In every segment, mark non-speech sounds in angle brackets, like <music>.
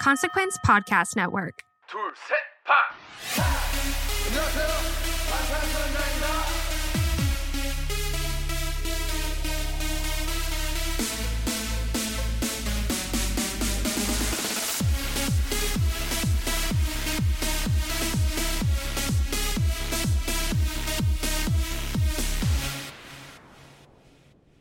Consequence Podcast Network. Bora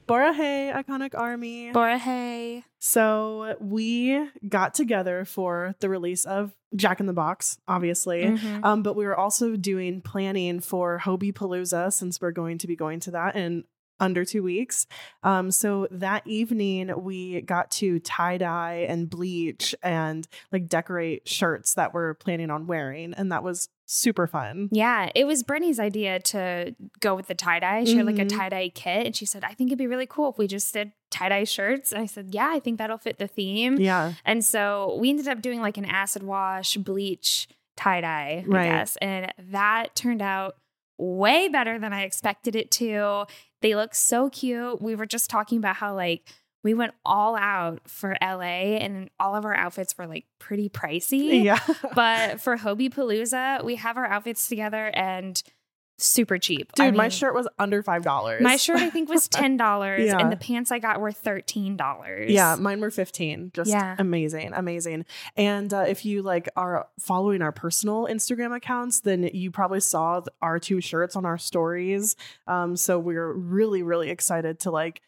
Hey, Iconic Army. Bora Hey. So we got together for the release of Jack in the Box, obviously. Mhm. Um, but we were also doing planning for Hobi Palooza since we're going to be going to that in under two weeks. Um, so that evening we got to tie dye and bleach and like decorate shirts that we're planning on wearing, and that was super fun. Yeah, it was Brittany's idea to go with the tie dye. She had like a Mhm. tie dye kit, and she said, "I think it'd be really cool if we just did tie dye shirts." And I said, "Yeah, I think that'll fit the theme." Yeah. And so we ended up doing like an acid wash bleach tie dye, I Right. guess, and that turned out way better than I expected it to. They look so cute. We were just talking about how like we went all out for LA and all of our outfits were like pretty pricey. Yeah. But for Hobi Palooza, we have our outfits together and super cheap. Dude, I my shirt was under five dollars. My shirt I think was <laughs> ten dollars, Yeah. and the pants I got were thirteen dollars. Yeah, mine were 15. Just Yeah. amazing, amazing. And uh, if you like are following our personal Instagram accounts, then you probably saw our two shirts on our stories. Um, so we're really, really excited to like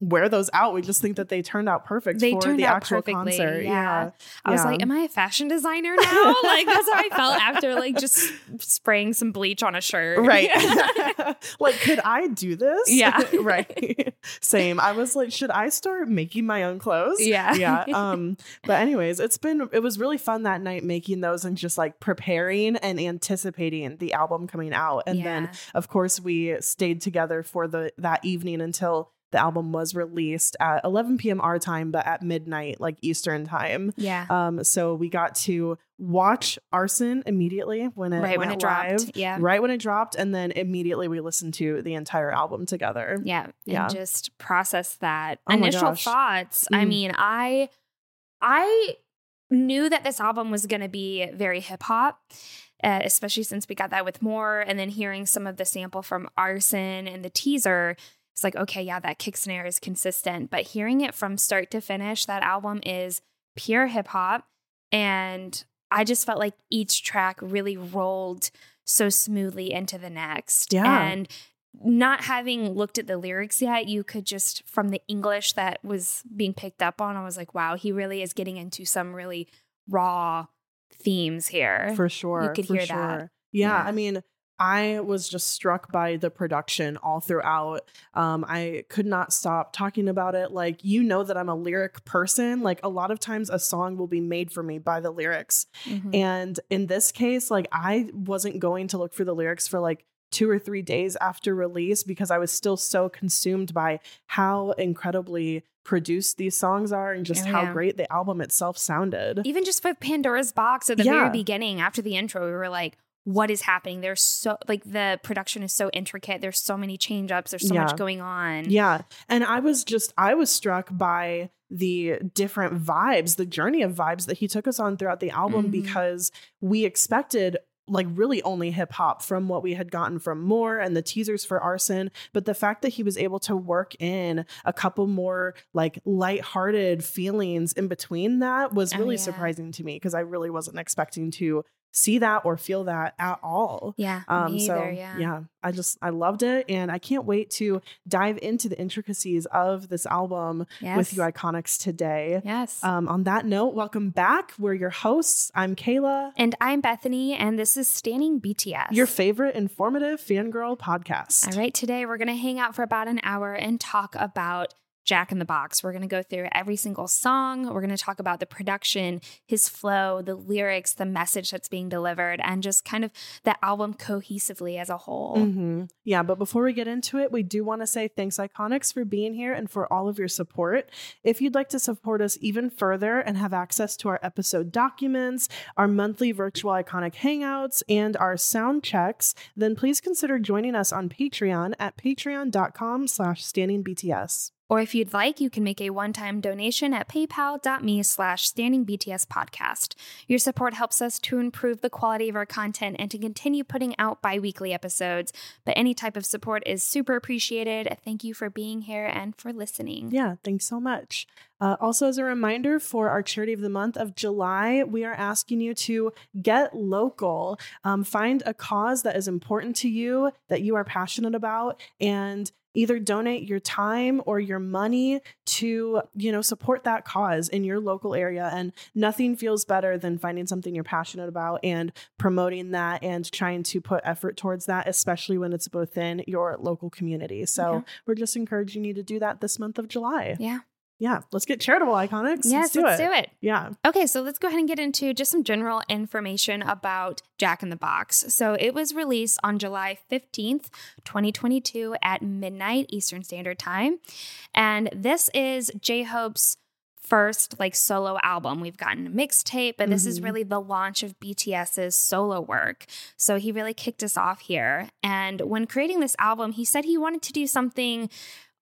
wear those out. We just think that they turned out perfect They for turned the actual perfectly, concert. yeah. I was like, "Am I a fashion designer now?" <laughs> like that's how I felt after like just spraying some bleach on a shirt. Right. <laughs> <laughs> like, could I do this? Yeah. right. Same. I was like, should I start making my own clothes? Yeah. Yeah. Um, but anyways, it's been it was really fun that night making those and just like preparing and anticipating the album coming out. And then of course we stayed together for the that evening until the album was released at 11 p.m. our time, but at midnight, like Eastern time. yeah. Um, so we got to watch Arson immediately when it right when it dropped. Yeah. right when it dropped and then immediately we listened to the entire album together Yeah. Yeah. And just process that. Oh Initial thoughts. I Mm. mean, I I knew that this album was going to be very hip hop. Uh, especially since we got that with more, and then hearing some of the sample from Arson and the teaser, it's like, okay, yeah, that kick snare is consistent. But hearing it from start to finish, that album is pure hip hop. And I just felt like each track really rolled so smoothly into the next. Yeah. And not having looked at the lyrics yet, you could just from the English that was being picked up on, I was like, wow, he really is getting into some really raw themes here. for sure You could hear that. yeah, Yeah. i mean i was just struck by the production all throughout um i could not stop talking about it like you know that i'm a lyric person like a lot of times a song will be made for me by the lyrics Mhm. And in this case, like I wasn't going to look for the lyrics for like two or three days after release because I was still so consumed by how incredibly produced these songs are and just Oh, how yeah. great the album itself sounded. Even just with Pandora's Box at the Yeah. very beginning, after the intro, we were like, what is happening? There's so like the production is so intricate. There's so many change ups. There's so Yeah. much going on. Yeah. And I was just, I was struck by the different vibes, the journey of vibes that he took us on throughout the album Mhm. because we expected like really only hip hop from what we had gotten from More and the teasers for Arson. But the fact that he was able to work in a couple more like lighthearted feelings in between that was Oh, really yeah. surprising to me because I really wasn't expecting to see that or feel that at all. Yeah. Um, so either, yeah. I just I loved it, and I can't wait to dive into the intricacies of this album Yes. with you iconics today. Yes. Um, on that note, welcome back. We're your hosts. I'm Kayla, and I'm Bethany, and this is Standing BTS. your favorite informative fangirl podcast. All right, today we're going to hang out for about an hour and talk about Jack in the Box. We're going to go through every single song. We're going to talk about the production, his flow, the lyrics, the message that's being delivered, and just kind of the album cohesively as a whole. hmm Yeah, but before we get into it, we do want to say thanks, Iconics, for being here and for all of your support. If you'd like to support us even further and have access to our episode documents, our monthly virtual Iconic Hangouts, and our sound checks, then please consider joining us on Patreon at patreon.com slash standingbts. Or if you'd like, you can make a one-time donation at paypal.me slash standing BTS podcast. Your support helps us to improve the quality of our content and to continue putting out bi-weekly episodes. But any type of support is super appreciated. Thank you for being here and for listening. Yeah, thanks so much. Uh, also, as a reminder for our charity of the month of July, we are asking you to get local, um, find a cause that is important to you, that you are passionate about, and either donate your time or your money to you know support that cause in your local area and nothing feels better than finding something you're passionate about and promoting that and trying to put effort towards that especially when it's within your local community so Yeah. we're just encouraging you to do that this month of july Yeah. Yeah, let's get charitable iconics. Yes, let's do it. it. Yeah. Okay, so let's go ahead and get into just some general information about Jack in the Box. So it was released on July 15th, 2022 at midnight Eastern Standard Time. And this is J Hope's first like solo album. We've gotten a mixtape, but this is Mhm. really the launch of BTS's solo work. So he really kicked us off here. And when creating this album, he said he wanted to do something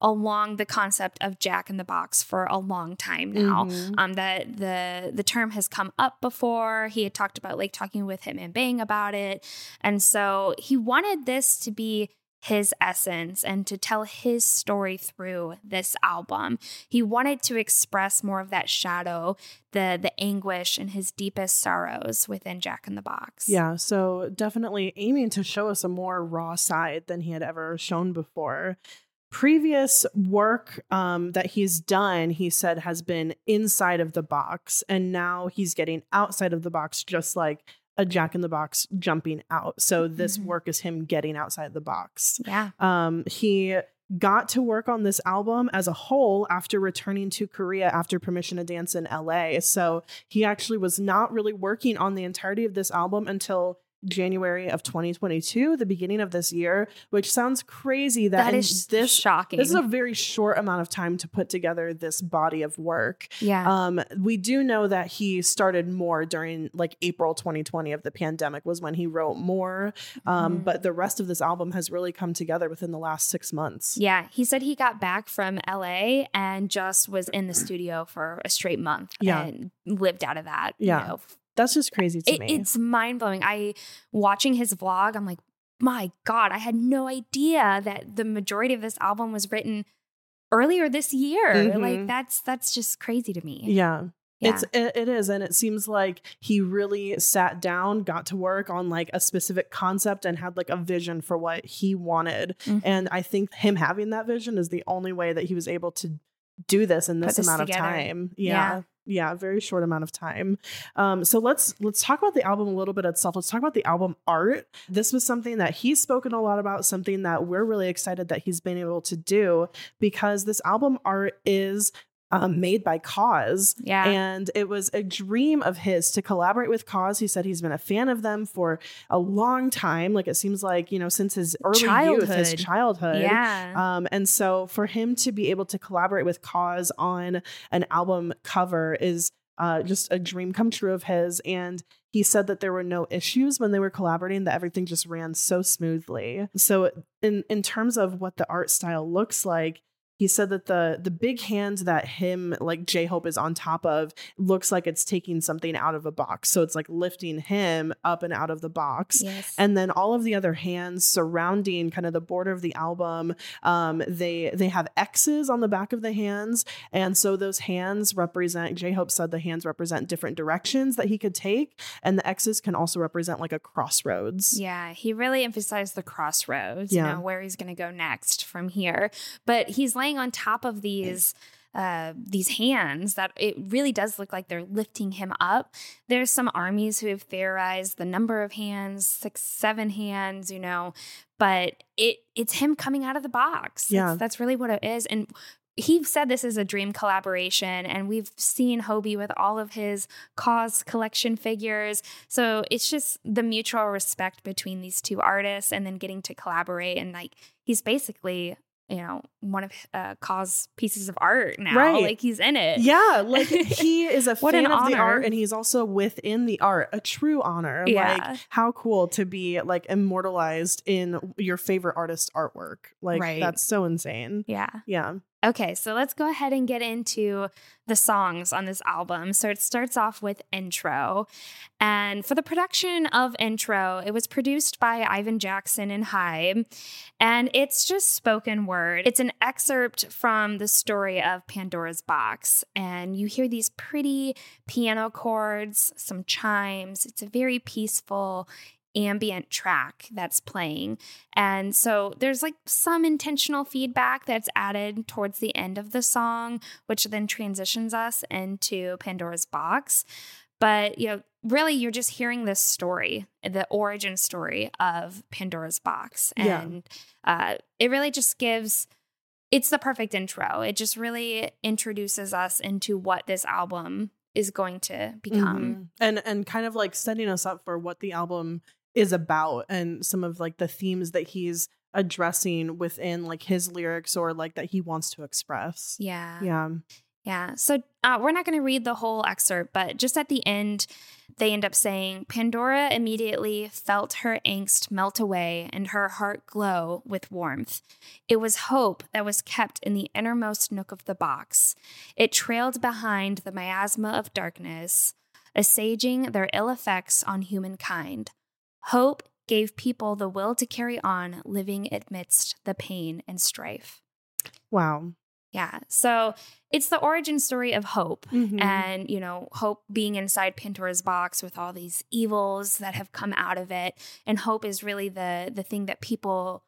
along the concept of Jack in the Box for a long time now. Mhm. Um, that the the term has come up before. He had talked about like talking with Hitman Bang about it, and so he wanted this to be his essence and to tell his story through this album. He wanted to express more of that shadow, the the anguish and his deepest sorrows within Jack in the Box. Yeah. So definitely aiming to show us a more raw side than he had ever shown before. Previous work um, that he's done, he said, has been inside of the box. And now he's getting outside of the box, just like a Jack in the Box jumping out. So this Mhm. work is him getting outside the box. Yeah. Um, he got to work on this album as a whole after returning to Korea after Permission to Dance in LA. So he actually was not really working on the entirety of this album until January of 2022, the beginning of this year, which sounds crazy that, that is this shocking. this is a very short amount of time to put together this body of work. yeah. Um, we do know that he started more during like April 2020 of the pandemic was when he wrote more. Um, Mhm. but the rest of this album has really come together within the last six months. Yeah, he said he got back from LA and just was in the <clears throat> studio for a straight month. Yeah. and lived out of that. you Yeah. know. That's just crazy to It- me. it's mind blowing. I watching his vlog. I'm like, my God, I had no idea that the majority of this album was written earlier this year. Mhm. Like that's that's just crazy to me. yeah. Yeah. It's it, it is and it seems like he really sat down, got to work on like a specific concept and had like a vision for what he wanted. Mhm. And I think him having that vision is the only way that he was able to do this in this, this amount together. of time. Yeah. Yeah. Yeah, very short amount of time. Um, so let's let's talk about the album a little bit itself. Let's talk about the album art. This was something that he's spoken a lot about, something that we're really excited that he's been able to do because this album art is um, made by KAWS. Yeah. And it was a dream of his to collaborate with KAWS. He said he's been a fan of them for a long time. Like it seems like, you know, since his early youth, his Childhood. childhood. yeah. Um, and so for him to be able to collaborate with KAWS on an album cover is uh, just a dream come true of his. And he said that there were no issues when they were collaborating, that everything just ran so smoothly. So in in terms of what the art style looks like, he said that the the big hand that him like J Hope is on top of looks like it's taking something out of a box. So it's like lifting him up and out of the box. Yes. And then all of the other hands surrounding kind of the border of the album, um, they they have X's on the back of the hands, and so those hands represent. J Hope said the hands represent different directions that he could take, and the X's can also represent like a crossroads. Yeah, he really emphasized the crossroads, Yeah. you know, where he's going to go next from here. But he's laying on top of these uh these hands that it really does look like they're lifting him up. There's some armies who have theorized the number of hands, 6 7 hands, you know, but it it's him coming out of the box. Yeah. That's, that's really what it is and he said this is a dream collaboration, and we've seen Hobi with all of his KAWS collection figures. So it's just the mutual respect between these two artists, and then getting to collaborate. And like, he's basically, you know, one of uh, KAWS pieces of art now. Right. Like, he's in it. Yeah, like he <laughs> is a fan an of the art and he's also within the art, a true honor. Yeah. Like how cool to be like immortalized in your favorite artist's artwork. Like Right. that's so insane. Yeah. Yeah. Okay, so let's go ahead and get into the songs on this album. So it starts off with Intro. And for the production of Intro, it was produced by Ivan Jackson and Hybe. And it's just spoken word. It's an excerpt from the story of Pandora's Box. And you hear these pretty piano chords, some chimes. It's a very peaceful, ambient track that's playing. And so there's like some intentional feedback that's added towards the end of the song, which then transitions us into Pandora's box. But, you know, really you're just hearing this story, the origin story of Pandora's box. Yeah. And uh, it really just gives. It's the perfect intro. It just really introduces us into what this album is going to become. Mhm. And and kind of like setting us up for what the album is about and some of like the themes that he's addressing within like his lyrics or like that he wants to express. Yeah. Yeah. Yeah. So uh, we're not going to read the whole excerpt, but just at the end, they end up saying Pandora immediately felt her angst melt away and her heart glow with warmth. It was hope that was kept in the innermost nook of the box. It trailed behind the miasma of darkness, assuaging their ill effects on humankind. Hope gave people the will to carry on living amidst the pain and strife. Wow. Yeah. So it's the origin story of hope. Mhm. And, you know, hope being inside Pandora's box with all these evils that have come out of it. And hope is really the the thing that people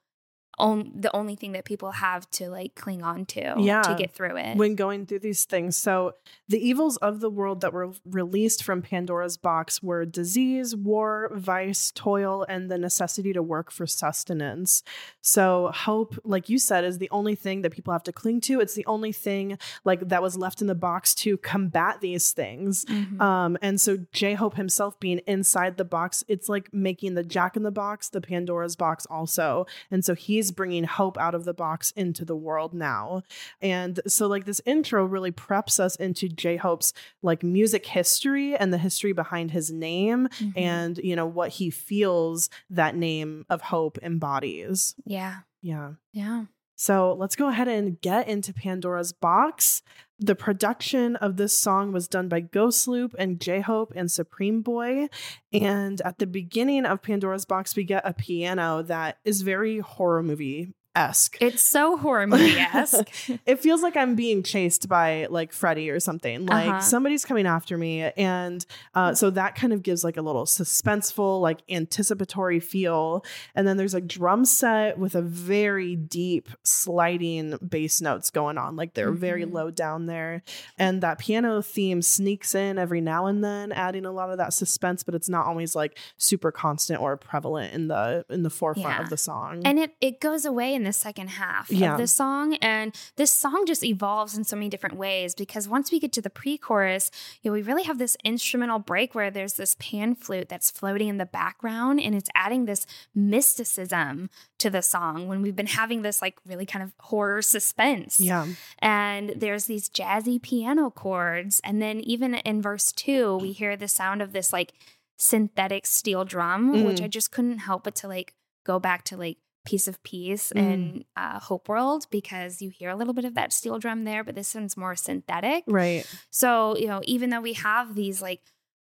on the only thing that people have to like cling on to Yeah. to get through it. when going through these things. So, the evils of the world that were released from Pandora's box were disease, war, vice, toil, and the necessity to work for sustenance. So, hope, like you said, is the only thing that people have to cling to. It's the only thing like that was left in the box to combat these things. Mhm. Um, and so J Hope himself being inside the box, it's like making the Jack in the Box, the Pandora's box also. And so he's bringing hope out of the box into the world now. And so like this intro really preps us into J Hope's like music history and the history behind his name Mhm. and you know what he feels that name of hope embodies. yeah. Yeah. Yeah. So let's go ahead and get into Pandora's Box. The production of this song was done by GHSTLOOP and J Hope and Supreme Boi. And at the beginning of Pandora's Box, we get a piano that is very horror movie esque. It's so horror movie esque. <laughs> it feels like I'm being chased by like Freddy or something. Like Uh-huh. somebody's coming after me. And uh, so that kind of gives like a little suspenseful, like anticipatory feel. And then there's a drum set with a very deep sliding bass notes going on. Like they're very Mhm. low down there. And that piano theme sneaks in every now and then, adding a lot of that suspense, but it's not always like super constant or prevalent in the in the forefront Yeah. of the song. And it, it goes away in the second half Yeah. of the song. And this song just evolves in so many different ways because once we get to the pre chorus, you know, we really have this instrumental break where there's this pan flute that's floating in the background and it's adding this mysticism to the song when we've been having this like really kind of horror suspense. yeah. And there's these jazzy piano chords. And then even in verse two, we hear the sound of this like synthetic steel drum, which Mm. I just couldn't help but to like go back to like piece of peace Mm. in uh, Hope World because you hear a little bit of that steel drum there, but this one's more synthetic. Right. So, you know, even though we have these like,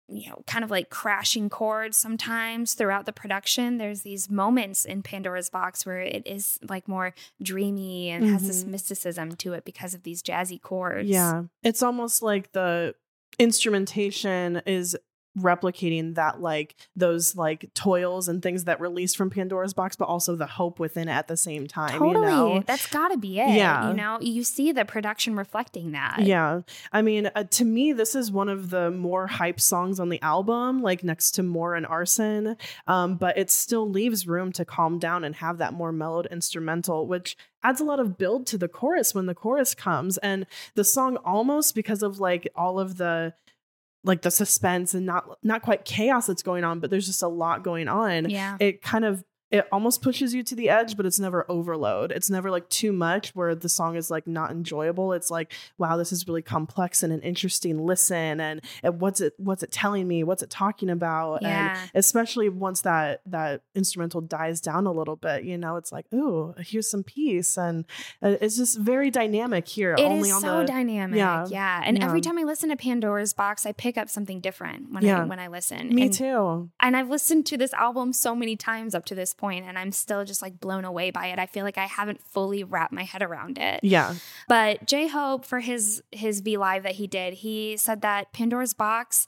you know, kind of like crashing chords sometimes throughout the production, there's these moments in Pandora's Box where it is like more dreamy and has this Mhm. mysticism to it because of these jazzy chords. Yeah. It's almost like the instrumentation is replicating that like those like toils and things that release from Pandora's box, but also the hope within it at the same time. Totally. You know? That's got to be it. Yeah. You know, you see the production reflecting that. Yeah. I mean, uh, to me, this is one of the more hype songs on the album, like next to More and Arson. Um, but it still leaves room to calm down and have that more mellowed instrumental, which adds a lot of build to the chorus when the chorus comes. And the song almost because of like all of the like the suspense and not not quite chaos that's going on, but there's just a lot going on Yeah. it kind of it almost pushes you to the edge but it's never overload it's never like too much where the song is like not enjoyable it's like wow this is really complex and an interesting listen and, and what's it what's it telling me what's it talking about Yeah. and especially once that that instrumental dies down a little bit you know it's like ooh here's some peace and uh, it's just very dynamic here It is only on so the dynamic. yeah. Yeah. And every time I listen to Pandora's Box, I pick up something different when I when I listen. me and, too And I've listened to this album so many times up to this point, and I'm still just like blown away by it. I feel like I haven't fully wrapped my head around it. yeah But J Hope for his his V Live that he did, he said that Pandora's Box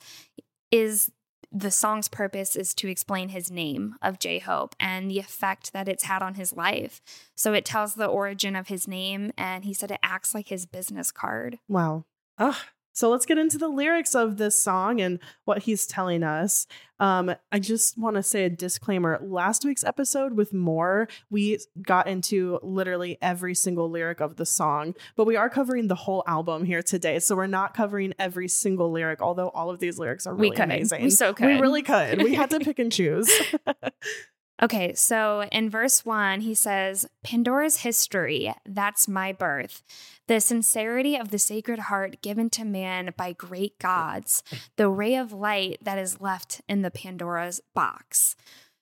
is the song's purpose is to explain his name of J Hope and the effect that it's had on his life. So it tells the origin of his name, and he said it acts like his business card. Wow. Ugh. So let's get into the lyrics of this song and what he's telling us. Um, I just want to say a disclaimer. Last week's episode with more, we got into literally every single lyric of the song, but we are covering the whole album here today. So we're not covering every single lyric, although all of these lyrics are We really could. amazing. We so We really could. We had to <laughs> pick and choose. <laughs> Okay, so in verse one, he says, Pandora's history, that's my birth. The sincerity of the sacred heart given to man by great gods, the ray of light that is left in the Pandora's box.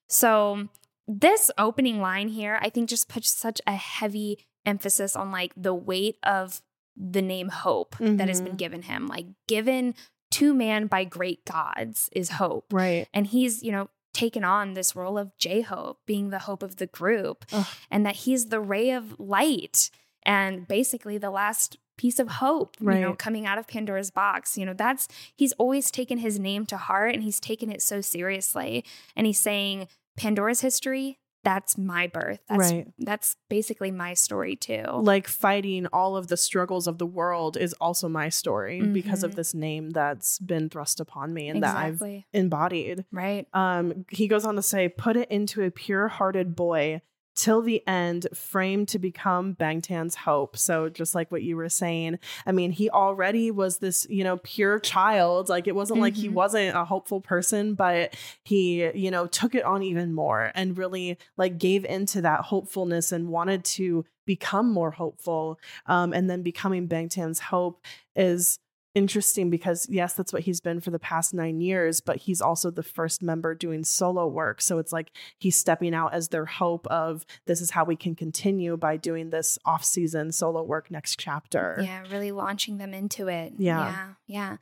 So, this opening line here, I think, just puts such a heavy emphasis on like the weight of the name hope that has been Mhm. given him. Like, given to man by great gods is hope. right. And he's, you know, taken on this role of J Hope, being the hope of the group, Ugh. and that he's the ray of light and basically the last piece of hope, you know, coming out of Pandora's box. You know, that's he's always taken his name to heart and he's taken it so seriously. And he's saying, Pandora's history, that's my birth. That's Right. that's basically my story too. Like fighting all of the struggles of the world is also my story because of Mhm. this name that's been thrust upon me and that I've embodied. right. Um, he goes on to say, put it into a pure hearted boy till the end, framed to become Bangtan's hope. So, just like what you were saying, I mean, he already was this, you know, pure child. Like, it wasn't like he Mhm. wasn't a hopeful person, but he, you know, took it on even more and really like gave into that hopefulness and wanted to become more hopeful. Um, and then becoming Bangtan's hope is interesting because yes that's what he's been for the past nine years but he's also the first member doing solo work so it's like he's stepping out as their hope of this is how we can continue by doing this off-season solo work next chapter Yeah, really launching them into it. Yeah. Yeah. Yeah.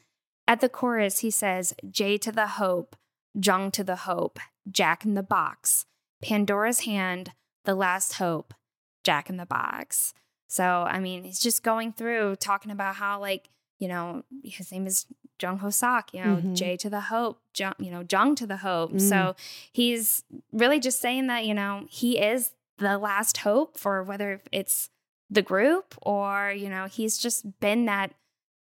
At the chorus, he says, J to the hope, Jung to the hope, Jack in the box, Pandora's hand, the last hope, Jack in the box. So, I mean, he's just going through talking about how, like, you know, his name is Jung Hoseok, you know, Mhm. J to the hope, Jung, you know, Jung to the hope. Mm. So he's really just saying that, you know, he is the last hope for whether it's the group or you know he's just been that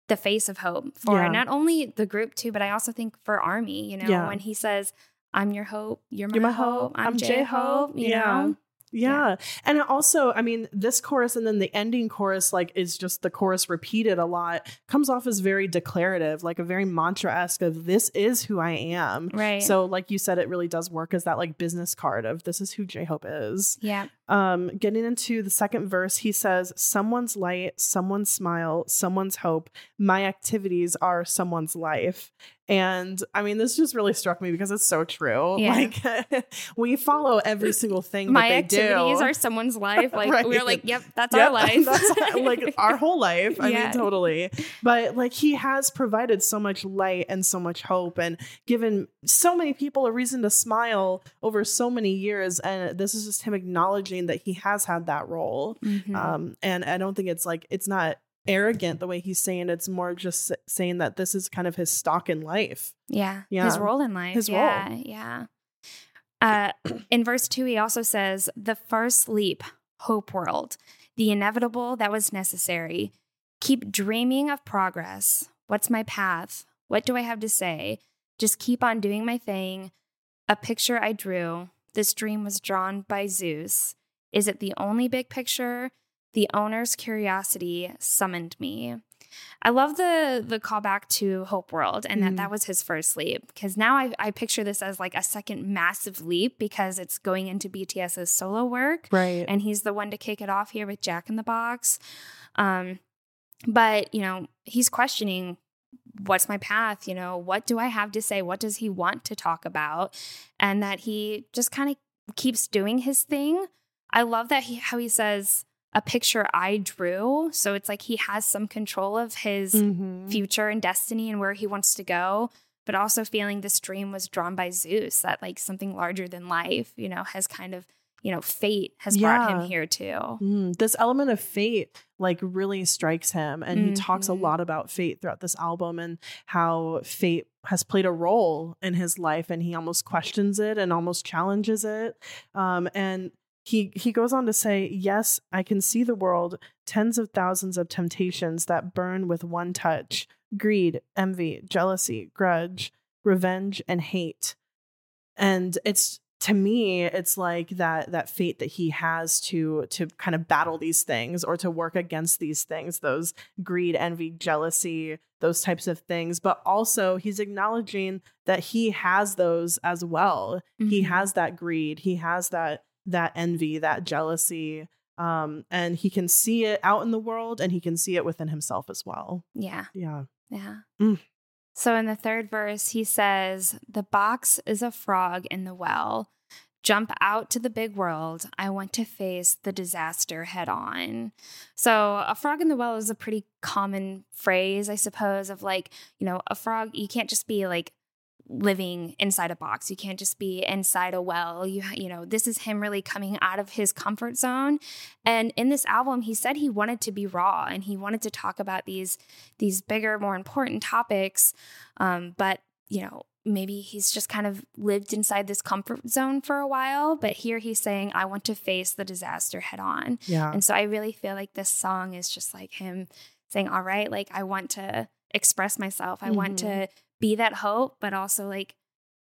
the face of hope for Yeah. not only the group too but i also think for army you know Yeah. when he says i'm your hope you're my, You're my hope, hope, i'm, I'm hope J-Hope." you Yeah. know yeah. and also i mean this chorus and then the ending chorus like is just the chorus repeated a lot comes off as very declarative like a very mantra-esque of this is who i am. Right. So like you said it really does work as that like business card of this is who j-hope is. Yeah Um, getting into the second verse, he says, Someone's light, someone's smile, someone's hope. My activities are someone's life. And I mean, this just really struck me because it's so true. <laughs> Yeah. Like <laughs> we follow every single thing My that they activities do. are someone's life. <laughs> Like Right. we're like, yep, that's Yep, our life. that's like our whole life. I Yeah. mean, totally. But like he has provided so much light and so much hope and given so many people a reason to smile over so many years. And this is just him acknowledging that he has had that role. Mhm. Um, and I don't think it's like it's not arrogant the way he's saying it. it's more just saying that this is kind of his stock in life. Yeah. Yeah. His role in life. His yeah. role. Yeah. Uh, in verse two, he also says, The first leap, hope world, the inevitable that was necessary. Keep dreaming of progress. What's my path? What do I have to say? Just keep on doing my thing. A picture I drew. This dream was drawn by Zeus. Is it the only big picture? The owner's curiosity summoned me. I love the the callback to Hope World and that Mhm. that was his first leap because now I, I picture this as like a second massive leap because it's going into BTS's solo work Right. and he's the one to kick it off here with Jack in the Box. Um, but you know he's questioning what's my path you know what do i have to say what does he want to talk about and that he just kind of keeps doing his thing i love that he how he says a picture i drew so it's like he has some control of his Mhm. future and destiny and where he wants to go but also feeling this dream was drawn by zeus that like something larger than life you know has kind of you know fate has brought him here too Mm, this element of fate like really strikes him and he talks a Mhm. lot about fate throughout this album and how fate has played a role in his life and he almost questions it and almost challenges it um, and he he goes on to say yes i can see the world tens of thousands of temptations that burn with one touch greed envy jealousy grudge revenge and hate. And it's to me it's like that that fate that he has to to kind of battle these things or to work against these things those greed envy jealousy those types of things. But also he's acknowledging that he has those as well. He Mhm. has that greed. He has that that envy that jealousy um and he can see it out in the world and he can see it within himself as well yeah yeah Yeah. Mm. So in the third verse, he says, The box is a frog in the well. Jump out to the big world. I want to face the disaster head on. So, a frog in the well is a pretty common phrase, I suppose, of like, you know, a frog, you can't just be like living inside a box. You can't just be inside a well. You you know, this is him really coming out of his comfort zone. And in this album, he said he wanted to be raw and he wanted to talk about these these bigger, more important topics. Um, but you know, maybe he's just kind of lived inside this comfort zone for a while. But here he's saying, "I want to face the disaster head on." yeah And so I really feel like this song is just like him saying, All right, like I want to express myself. I want Mhm. to be that hope, but also like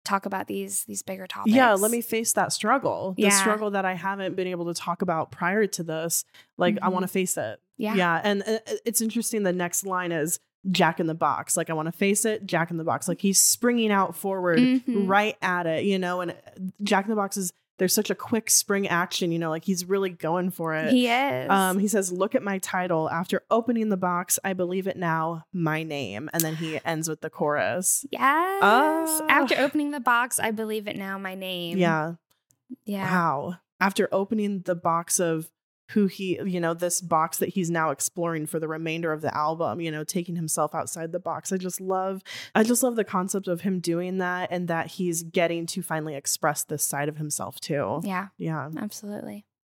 talk about these these bigger topics. Yeah, let me face that struggle. The Yeah. struggle that I haven't been able to talk about prior to this. Like, I Mhm. want to face it. Yeah. Yeah. And uh, it's interesting. The next line is Jack in the box. Like, I want to face it, Jack in the box. Like, he's springing out forward Mhm. right at it, you know? And uh, Jack in the box is, there's such a quick spring action, you know? Like, he's really going for it. He is. Um, he says, "Look at my title. After opening the box, I believe it now. My name." And then he ends with the chorus. yes. Ah. After opening the box, I believe it now, my name. Yeah. Yeah. Wow. After opening the box of who he, you know, this box that he's now exploring for the remainder of the album, you know, taking himself outside the box. I just love, I just love the concept of him doing that and that he's getting to finally express this side of himself too. Yeah. Yeah. Absolutely.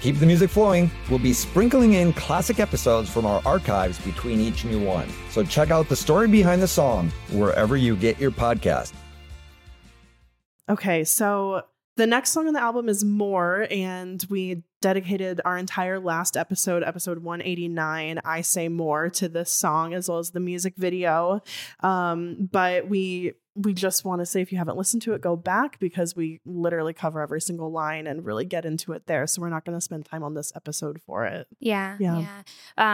Keep the music flowing, we'll be sprinkling in classic episodes from our archives between each new one. So check out the story behind the song wherever you get your podcast. Okay, so the next song on the album is More, and we dedicated our entire last episode, episode 189, I Say More, to this song as well as the music video. Um, but we we just want to say if you haven't listened to it, go back because we literally cover every single line and really get into it there. So we're not going to spend time on this episode for it. Yeah. Yeah. Yeah.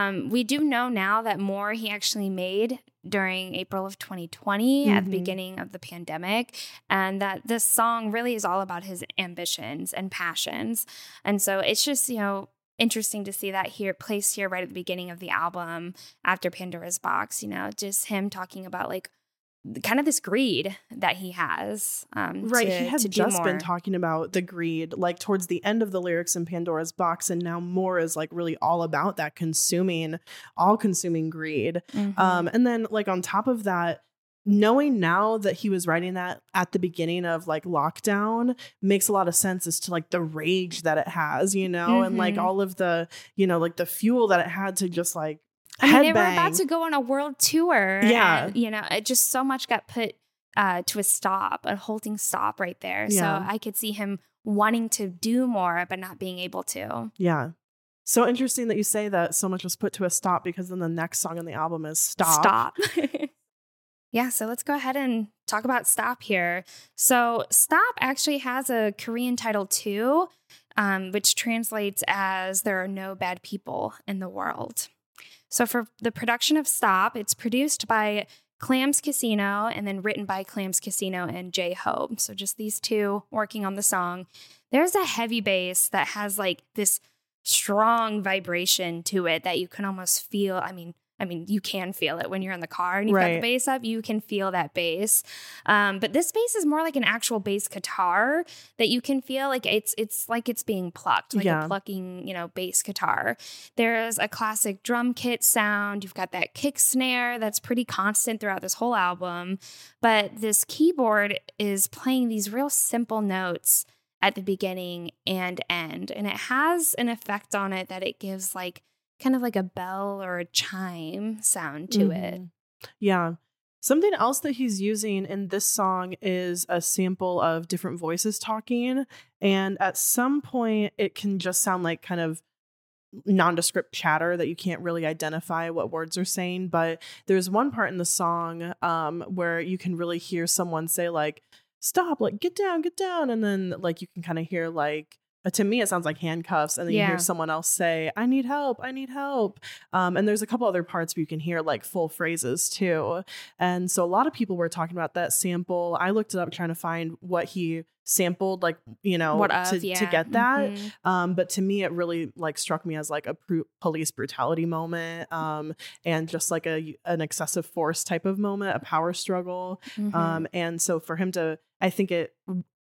Um, we do know now that more he actually made during April of 2020 at the Mhm. beginning of the pandemic, and that this song really is all about his ambitions and passions. And so it's just, you know, interesting to see that here placed here right at the beginning of the album after Pandora's Box, you know, just him talking about like kind of this greed that he has. Um, Right. to- he has just been talking about the greed, like towards the end of the lyrics in Pandora's box. And now more is like really all about that consuming, all consuming greed. Mhm. Um, and then like on top of that, knowing now that he was writing that at the beginning of like lockdown makes a lot of sense as to like the rage that it has, you know, and like Mhm. all of the, you know, like the fuel that it had to just like I mean, they were about to go on a world tour. Yeah. and, you know, it just so much got put uh, to a stop, a halting stop right there. Yeah. So I could see him wanting to do more, but not being able to. Yeah. So interesting that you say that so much was put to a stop because then the next song on the album is Stop. Stop. <laughs> yeah, so let's go ahead and talk about Stop here. So Stop actually has a Korean title too, um, which translates as There are no bad people in the world. So for the production of Stop, it's produced by Clams Casino and then written by Clams Casino and J Hope. So just these two working on the song. There's a heavy bass that has like this strong vibration to it that you can almost feel. I mean, I mean, you can feel it when you're in the car and you've got the bass up. You can feel that bass, um, but this bass is more like an actual bass guitar that you can feel. Like it's it's like it's being plucked, like Yeah. a plucking, you know, bass guitar. There's a classic drum kit sound. You've got that kick snare that's pretty constant throughout this whole album, but this keyboard is playing these real simple notes at the beginning and end, and it has an effect on it that it gives like kind of like a bell or a chime sound to it. Mhm. Yeah. Something else that he's using in this song is a sample of different voices talking. And at some point, it can just sound like kind of nondescript chatter that you can't really identify what words are saying. But there's one part in the song um, where you can really hear someone say, like, stop, like, get down, get down. And then, like, you can kind of hear, like, uh, to me, it sounds like handcuffs. And then you hear someone else say, I need help, I need help. Um, and there's a couple other parts where you can hear like full phrases too. And so a lot of people were talking about that sample. I looked it up trying to find what he sampled, like, you know, What of, to, to get that. Mhm. Um, but to me, it really like struck me as like a pru- police brutality moment, um, and just like a an excessive force type of moment, a power struggle. Mhm. Um, and so for him to, I think it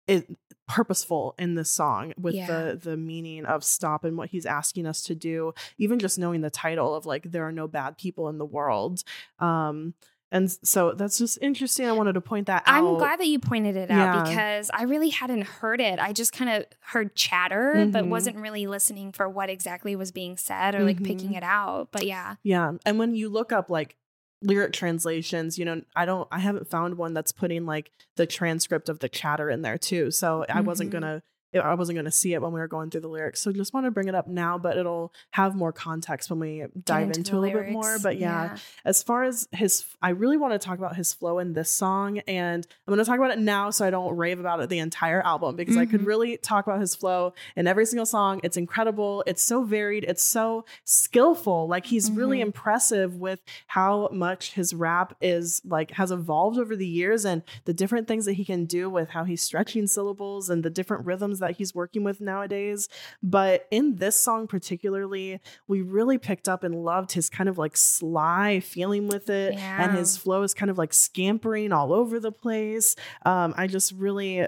it purposeful in this song with Yeah. the the meaning of stop and what he's asking us to do. Even just knowing the title of like there are no bad people in the world. Um, and so that's just interesting. I wanted to point that out. I'm glad that you pointed it out Yeah. because I really hadn't heard it. I just kind of heard chatter, but Mhm. wasn't really listening for what exactly was being said or like picking Mhm. it out. But yeah. Yeah. And when you look up like lyric translations, you know, I don't I haven't found one that's putting like the transcript of the chatter in there too. So I wasn't Mhm. gonna I wasn't gonna see it when we were going through the lyrics. So just want to bring it up now, but it'll have more context when we dive Get into, a little bit more. But yeah, as far as his I really want to talk about his flow in this song and I'm going to talk about it now so I don't rave about it the entire album because I could Mhm. really talk about his flow in every single song. It's incredible. It's so varied. It's so skillful. Like he's really Mhm. impressive with how much his rap is like has evolved over the years and the different things that he can do with how he's stretching syllables and the different rhythms that he's working with nowadays. But in this song particularly, we really picked up and loved his kind of like sly feeling with it and his flow is kind of like scampering all over the place. Um, I just really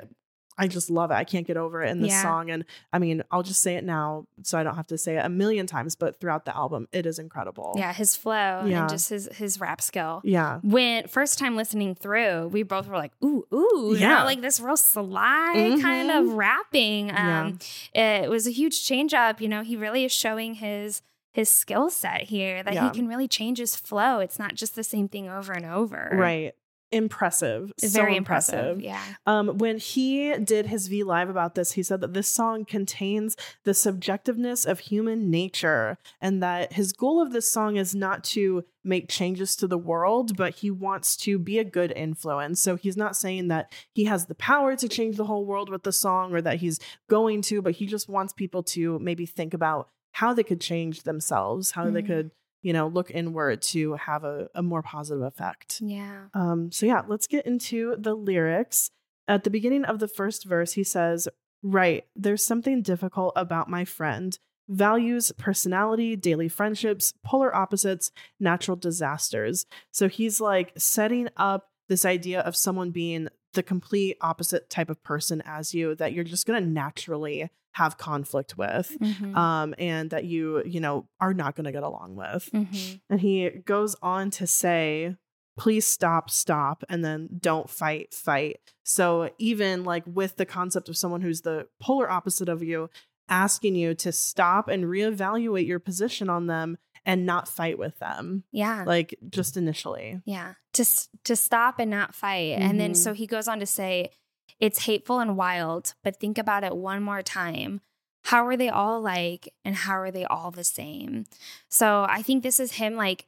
I just love it. I can't get over it in this Yeah. song. And I mean, I'll just say it now so I don't have to say it a million times, but throughout the album, it is incredible. Yeah, his flow Yeah. and just his his rap skill. Yeah. When first time listening through, we both were like, "Ooh, ooh!" you know, Yeah. like this real sly kind of Mhm. rapping. Yeah. Um, it was a huge change up. You know, he really is showing his his skill set here that Yeah. he can really change his flow. It's not just the same thing over and over. Right. Impressive. It's so very impressive. Yeah. Um, when he did his V Live about this, he said that this song contains the subjectiveness of human nature and that his goal of this song is not to make changes to the world, but he wants to be a good influence. So he's not saying that he has the power to change the whole world with the song or that he's going to, but he just wants people to maybe think about how they could change themselves, how they Mhm. could, you know, look inward to have a, a more positive effect. Yeah. Um, so yeah, let's get into the lyrics. At the beginning of the first verse, he says, Right, there's something difficult about my friend. Values, personality, daily friendships, polar opposites, natural disasters. So he's like setting up this idea of someone being the complete opposite type of person as you that you're just going to naturally have conflict with Mhm. um and that you you know are not going to get along with Mhm. and he goes on to say, please stop, stop, and then don't fight, fight. So, even like with the concept of someone who's the polar opposite of you, asking you to stop and reevaluate your position on them and not fight with them, Yeah. like just initially. Yeah, to to stop and not fight. And then Mhm. so he goes on to say, "It's hateful and wild, but think about it one more time. How are they all like and how are they all the same?" So I think this is him like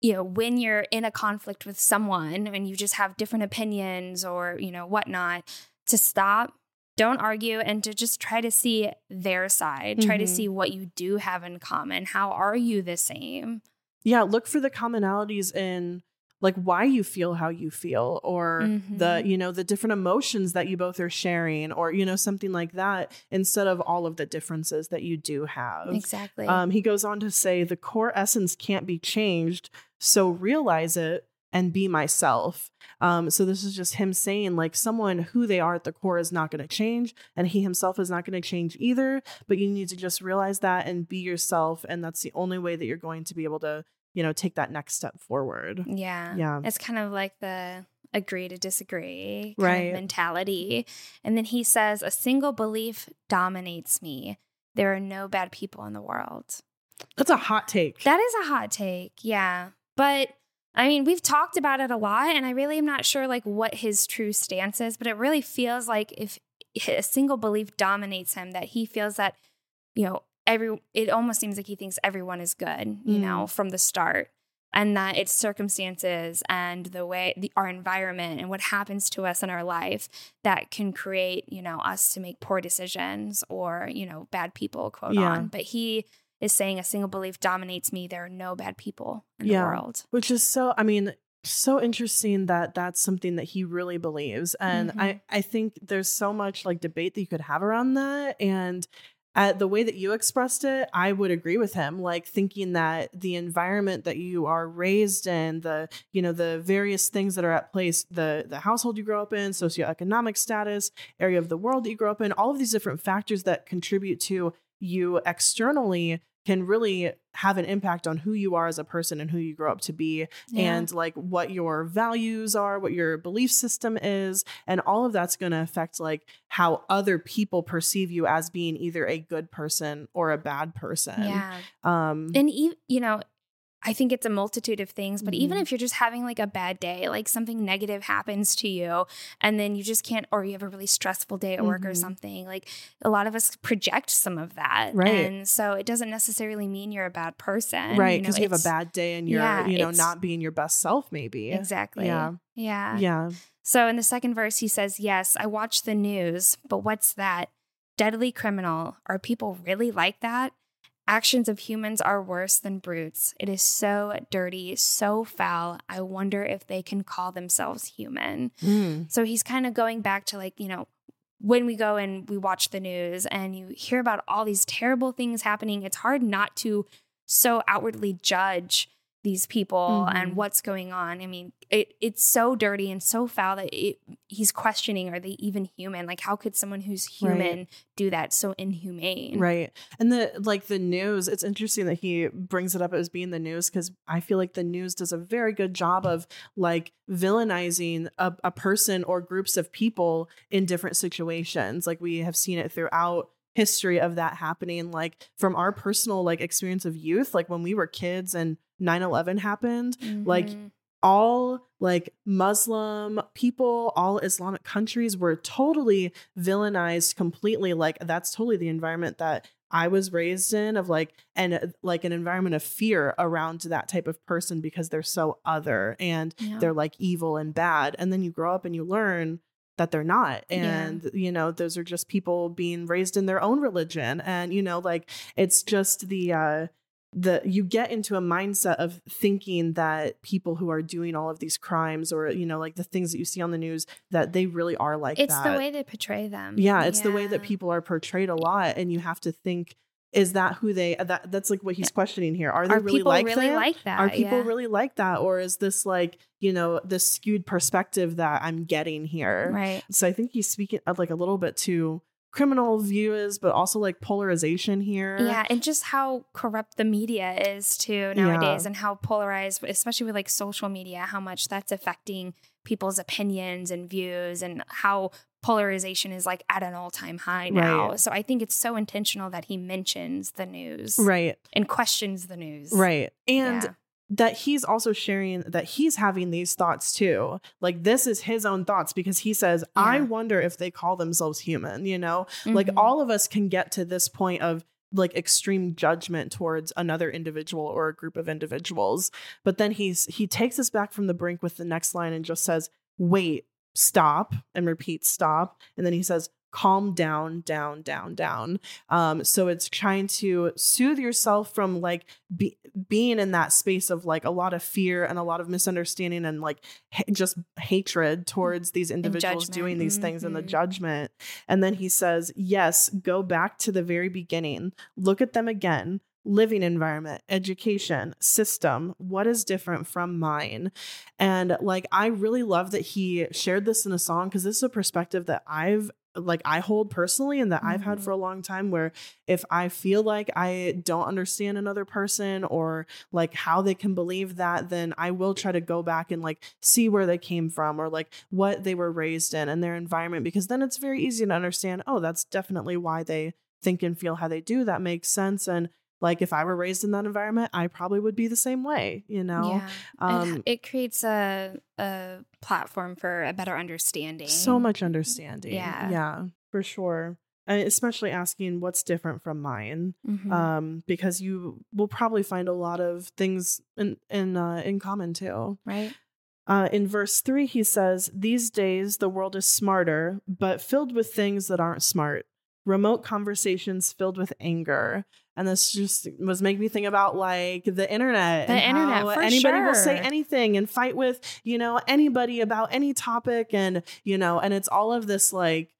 you know, when you're in a conflict with someone and you just have different opinions or, you know, whatnot, to stop, don't argue, and to just try to see their side, try to Mhm. see what you do have in common. How are you the same? Yeah, look for the commonalities in like why you feel how you feel or the Mhm. you know the different emotions that you both are sharing or you know something like that instead of all of the differences that you do have Exactly. um, he goes on to say the core essence can't be changed so realize it and be myself um, so this is just him saying like someone who they are at the core is not going to change and he himself is not going to change either but you need to just realize that and be yourself and that's the only way that you're going to be able to you know take that next step forward Yeah. Yeah. It's kind of like the agree to disagree Right. mentality. And then he says, a single belief dominates me. There are no bad people in the world. that's a hot take That is a hot take. Yeah. But I mean, we've talked about it a lot, and I really am not sure like what his true stance is, but it really feels like if a single belief dominates him, that he feels that, you know, every it almost seems like he thinks everyone is good, you know, from the start. And that it's circumstances and the way the, our environment and what happens to us in our life that can create, you know, us to make poor decisions or, you know, bad people, quote Yeah. on. But he is saying a single belief dominates me. There are no bad people in Yeah. the world. which is so i mean so interesting that that's something that he really believes and Mm-hmm. i i think there's so much like debate that you could have around that and uh, the way that you expressed it, I would agree with him. Like thinking that the environment that you are raised in, the you know the various things that are at place, the the household you grow up in, socioeconomic status, area of the world that you grow up in, all of these different factors that contribute to you externally can really have an impact on who you are as a person and who you grow up to be Yeah. and like what your values are, what your belief system is, and all of that's going to affect like how other people perceive you as being either a good person or a bad person. Yeah. Um And, e- you know, I think it's a multitude of things, but even Mhm. if you're just having like a bad day, like something negative happens to you, and then you just can't, or you have a really stressful day at work or Mhm. something, like a lot of us project some of that. Right. And so it doesn't necessarily mean you're a bad person. right, because you, have a bad day and you're, yeah, you know, not being your best self maybe. Exactly. Yeah. Yeah. Yeah. So in the second verse, he says, Yes, I watch the news, but what's that? Deadly criminal. Are people really like that? Actions of humans are worse than brutes. It is so dirty, so foul. I wonder if they can call themselves human. Mm. So he's kind of going back to like, you know, when we go and we watch the news and you hear about all these terrible things happening, it's hard not to so outwardly judge these people Mhm. and what's going on. I mean, it it's so dirty and so foul that it, he's questioning are they even human? Like how could someone who's human do that so inhumane? Right. And the like the news, it's interesting that he brings it up as being the news because I feel like the news does a very good job of like villainizing a, a person or groups of people in different situations. Like we have seen it throughout history of that happening like from our personal like experience of youth like when we were kids and 9-11 happened like Mhm. all like Muslim people, all Islamic countries were totally villainized completely. Like that's totally the environment that I was raised in of like and uh, like an environment of fear around that type of person because they're so other and Yeah. they're like evil and bad. And then you grow up and you learn that they're not. And you know, those are just people being raised in their own religion. And you know, like it's just the uh the you get into a mindset of thinking that people who are doing all of these crimes or you know like the things that you see on the news that they really are like it's that the way they portray them. yeah it's the way that people are portrayed a lot and you have to think is that who they uh, that that's like what he's questioning here are they Are really people like really that? like that? are people Yeah. really like that or is this like you know this skewed perspective that i'm getting here right? so i think he's speaking of like a little bit to criminal views but also like polarization here Yeah, and just how corrupt the media is too nowadays, and how polarized, especially with like social media, how much that's affecting people's opinions and views, and how polarization is like at an all time high now. Right. So I think it's so intentional that he mentions the news right and questions the news. right and Yeah. That he's also sharing that he's having these thoughts too. Like this is his own thoughts because he says, I wonder if they call themselves human, you know? Like Mhm. all of us can get to this point of like extreme judgment towards another individual or a group of individuals. But then he's he takes us back from the brink with the next line and just says, "Wait, stop," and repeats stop. And then he says, calm down, down, down, down. Um, so it's trying to soothe yourself from like be, being in that space of like a lot of fear and a lot of misunderstanding and like ha- just hatred towards these individuals doing these things and the judgment. And then he says, yes, go back to the very beginning, look at them again. Living environment, education, system, what is different from mine? And like, I really love that he shared this in a song because this is a perspective that I've like I hold personally and that I've had for mm-hmm. a long time where if I feel like I don't understand another person or like how they can believe that, then I will try to go back and like see where they came from or like what they were raised in and their environment because then it's very easy to understand, oh, that's definitely why they think and feel how they do. That makes sense. And like if I were raised in that environment, I probably would be the same way, you know? Yeah. Um, it creates a a platform for a better understanding. so much understanding. Yeah. Yeah, for sure. And especially asking what's different from mine. Mhm. Um, because you will probably find a lot of things in in uh, in common too. right. Uh, in verse three, he says, "These days the world is smarter, but filled with things that aren't smart. Remote conversations filled with anger." And this just was making me think about like the internet. The and internet, anybody will say anything and fight with you know anybody about any topic, and you know, and it's all of this like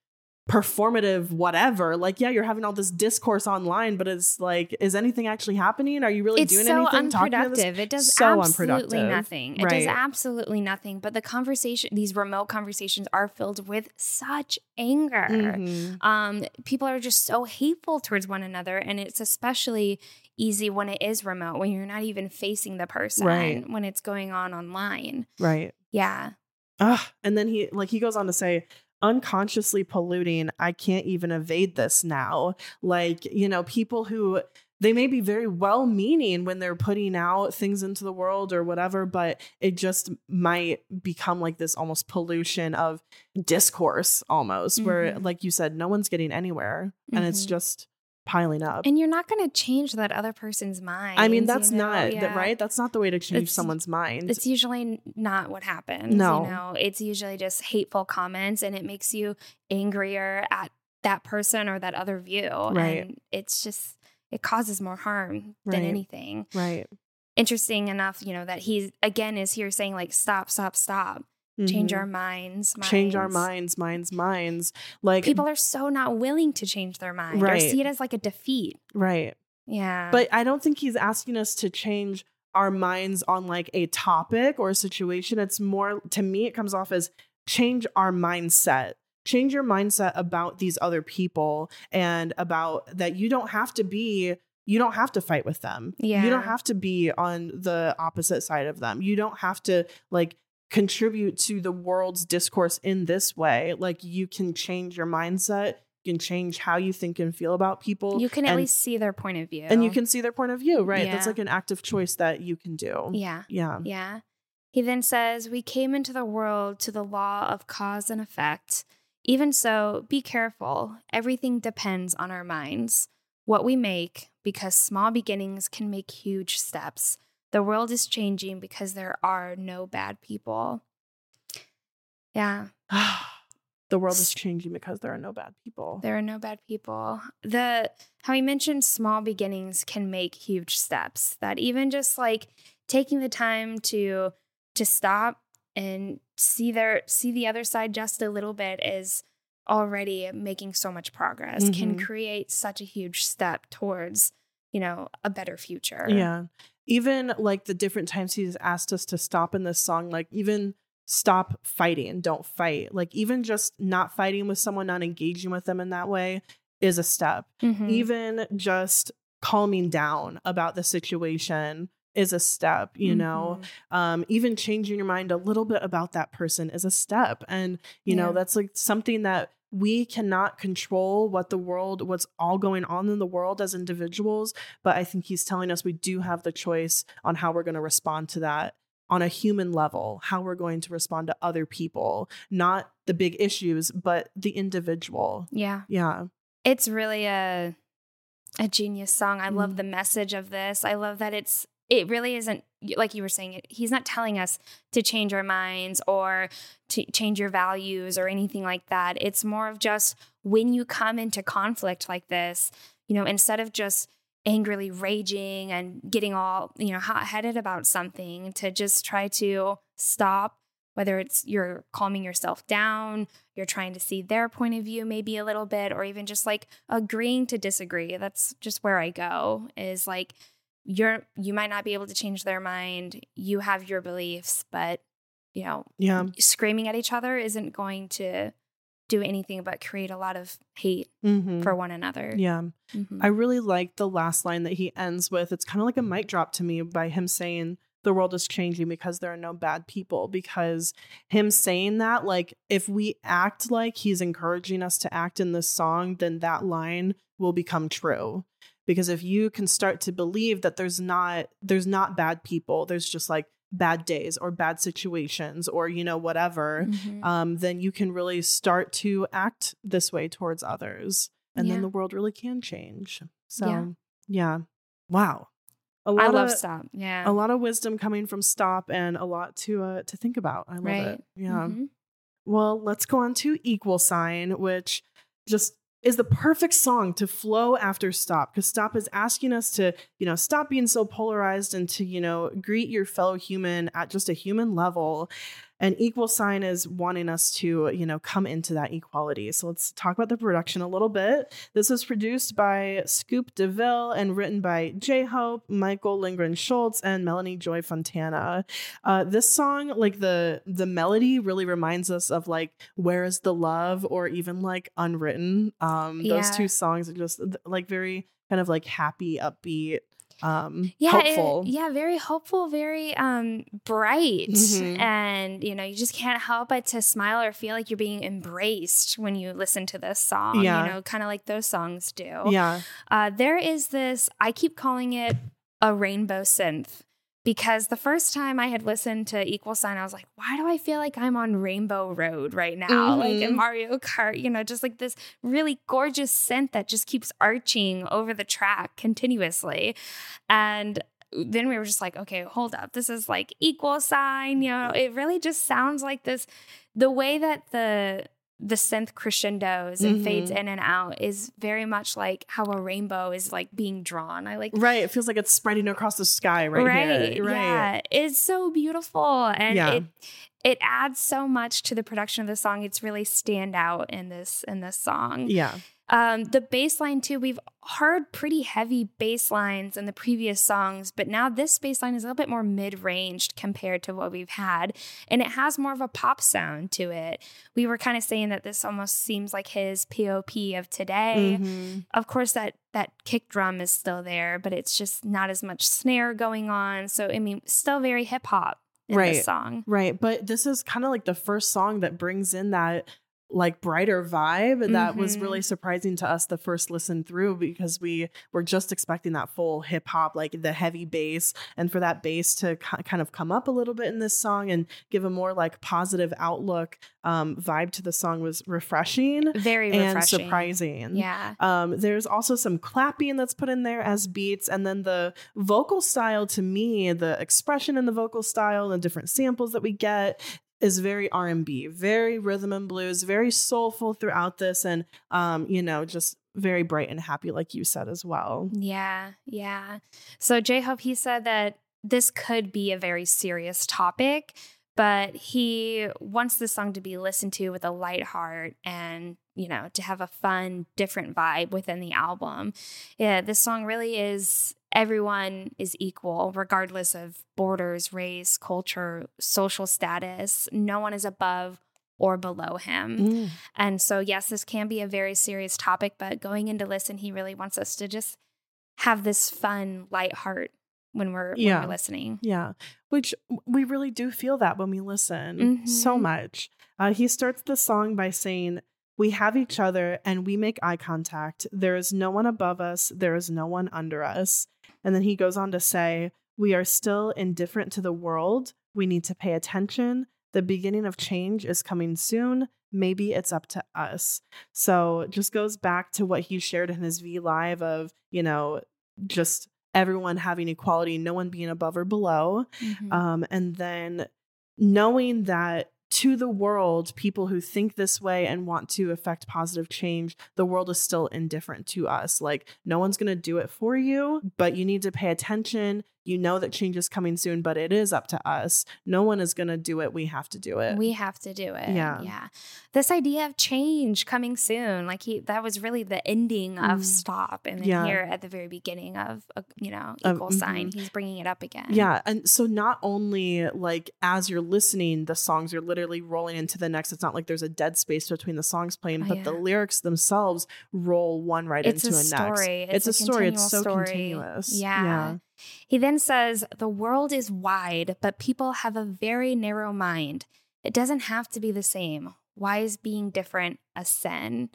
performative whatever like yeah you're having all this discourse online but it's like is anything actually happening are you really it's doing so anything talking to this unproductive. It does So absolutely nothing. It Right. does absolutely nothing. But the conversation, these remote conversations, are filled with such anger. Mhm. Um, people are just so hateful towards one another, and it's especially easy when it is remote, when you're not even facing the person, Right. when it's going on online. right Yeah, Ugh. and then he like he goes on to say unconsciously polluting i can't even evade this now like you know people who they may be very well meaning when they're putting out things into the world or whatever but it just might become like this almost pollution of discourse almost where Mhm. like you said no one's getting anywhere and it's Mhm. just piling up and you're not going to change that other person's mind. i mean that's you know? not that right that's not the way to change It's- someone's mind It's usually not what happens. No. You know, it's usually just hateful comments and it makes you angrier at that person or that other view. Right. And it's just, it causes more harm than Right. anything. right Interesting enough, you know, that he's again is here saying, like, stop, stop, stop. Change Mhm. our minds, change our minds. minds minds minds like People are so not willing to change their mind or see it as like a defeat. right Yeah. But I don't think he's asking us to change our minds on like a topic or a situation. It's more, to me, it comes off as change our mindset. Change your mindset about these other people and about that you don't have to be, you don't have to fight with them. Yeah. You don't have to be on the opposite side of them. You don't have to like contribute to the world's discourse in this way. Like you can change your mindset. You can change how you think and feel about people. you can at and- least see their point of view. and you can see their point of view, right? That's like an active choice that you can do. Yeah. Yeah. Yeah. He then says, We came into the world to the law of cause and effect. Even so, be careful. Everything depends on our minds, what we make, because small beginnings can make huge steps. The world is changing because there are no bad people. Yeah. <sighs> the world is changing because there are no bad people. There are no bad people. The how he mentioned small beginnings can make huge steps. That even just like taking the time to to stop and see their see the other side just a little bit is already making so much progress mm-hmm. can create such a huge step towards you know a better future yeah even like the different times he's asked us to stop in this song like even stop fighting don't fight like even just not fighting with someone not engaging with them in that way is a step mm-hmm. even just calming down about the situation is a step you mm-hmm. know um, even changing your mind a little bit about that person is a step and you yeah. know that's like something that we cannot control what the world what's all going on in the world as individuals but i think he's telling us we do have the choice on how we're going to respond to that on a human level how we're going to respond to other people not the big issues but the individual. Yeah. Yeah. It's really a a genius song. I mm. love the message of this. I love that it's it really isn't like you were saying he's not telling us to change our minds or to change your values or anything like that. It's more of just when you come into conflict like this you know instead of just angrily raging and getting all you know hot-headed about something to just try to stop whether it's you're calming yourself down you're trying to see their point of view maybe a little bit or even just like agreeing to disagree that's just where i go is like you're you might not be able to change their mind. You have your beliefs but you know yeah. screaming at each other isn't going to do anything but create a lot of hate mm-hmm. for one another. Yeah. Mm-hmm. i really like the last line that he ends with. It's kind of like a mic drop to me by him saying the world is changing because there are no bad people because him saying that like if we act like he's encouraging us to act in this song then that line will become true because if you can start to believe that there's not there's not bad people there's just like bad days or bad situations or you know whatever mm-hmm. um, then you can really start to act this way towards others and yeah. then the world really can change so yeah, yeah. wow a lot I love of, stop yeah a lot of wisdom coming from stop and a lot to uh to think about i love right. it yeah mm-hmm. well let's go on to equal sign which just is the perfect song to flow after Stop because Stop is asking us to, you know, stop being so polarized and to, you know, greet your fellow human at just a human level. And equal sign is wanting us to, you know, come into that equality. So let's talk about the production a little bit. This was produced by Scoop DeVille and written by J Hope, Michael Lindgren Schulz, and Melanie Joy Fontana. Uh, this song, like the the melody, really reminds us of like "Where Is the Love" or even like "Unwritten." Um, yeah. Those two songs are just like very kind of like happy, upbeat um yeah hopeful. It, yeah very hopeful very um bright mm-hmm. and you know you just can't help but to smile or feel like you're being embraced when you listen to this song yeah. you know kind of like those songs do yeah uh there is this i keep calling it a rainbow synth because the first time I had listened to Equal Sign, I was like, why do I feel like I'm on Rainbow Road right now? Mm-hmm. <laughs> Like in mm-hmm. Mario Kart, you know, just like this really gorgeous synth that just keeps arching over the track continuously. And then we were just like, okay, hold up. This is like equal sign. You know, it really just sounds like this. The way that the the synth crescendos and mm-hmm. fades in and out is very much like how a rainbow is like being drawn. I like right. It feels like it's spreading across the sky right, right here. Right. Yeah. It's so beautiful and yeah. it it adds so much to the production of the song. It's really stand out in this in this song. Yeah. Um, the bass line too, we've heard pretty heavy bass lines in the previous songs, but now this bass line is a little bit more mid-ranged compared to what we've had. And it has more of a pop sound to it. We were kind of saying that this almost seems like his POP of today. Mm-hmm. Of course, that that kick drum is still there, but it's just not as much snare going on. So I mean, still very hip hop. right. song. Right. But this is kind of like the first song that brings in that like brighter vibe that was really surprising to us the first listen through because we were just expecting that full hip hop like the heavy bass and for that bass to ki- kind of come up a little bit in this song and give a more like positive outlook um, vibe to the song was refreshing Very and refreshing. surprising Yeah. um, there's also some clapping that's put in there as beats, and then the vocal style to me, the expression in the vocal style, the different samples that we get is very R&B, very rhythm and blues, very soulful throughout this, and um, you know, just very bright and happy, like you said as well. Yeah, yeah. So J Hope, he said that this could be a very serious topic, but he wants this song to be listened to with a light heart and, you know, to have a fun, different vibe within the album. Yeah, this song really is everyone is equal, regardless of borders, race, culture, social status. No one is above or below him. Mm. And so, yes, this can be a very serious topic, but going into listen, he really wants us to just have this fun, light heart when we're when we're listening. Yeah, which we really do feel that when we listen so Mhm. much. Uh, he starts the song by saying, We have each other and we make eye contact. There is no one above us, there is no one under us. And then he goes on to say, We are still indifferent to the world. We need to pay attention. The beginning of change is coming soon. Maybe it's up to us. So it just goes back to what he shared in his V Live of, you know, just everyone having equality, no one being above or below. Mhm. Um, and then knowing that to the world, people who think this way and want to affect positive change, the world is still indifferent to us. Like, no one's going to do it for you, but you need to pay attention. You know that change is coming soon, but it is up to us. No one is going to do it. We have to do it. we have to do it. Yeah. Yeah. This idea of change coming soon, like he, that was really the ending of Mm. Stop. And then Yeah. here at the very beginning of, uh, you know, Of- Equal Sign, mhm. he's bringing it up again. Yeah. And so not only like as you're listening, the songs are literally rolling into the next. It's not like there's a dead space between the songs playing, Oh, but the lyrics themselves roll one right It's into a a, next. story. It's, It's a, a story. It's so story. continuous. Yeah. He then says, The world is wide, but people have a very narrow mind. It doesn't have to be the same. Why is being different a sin?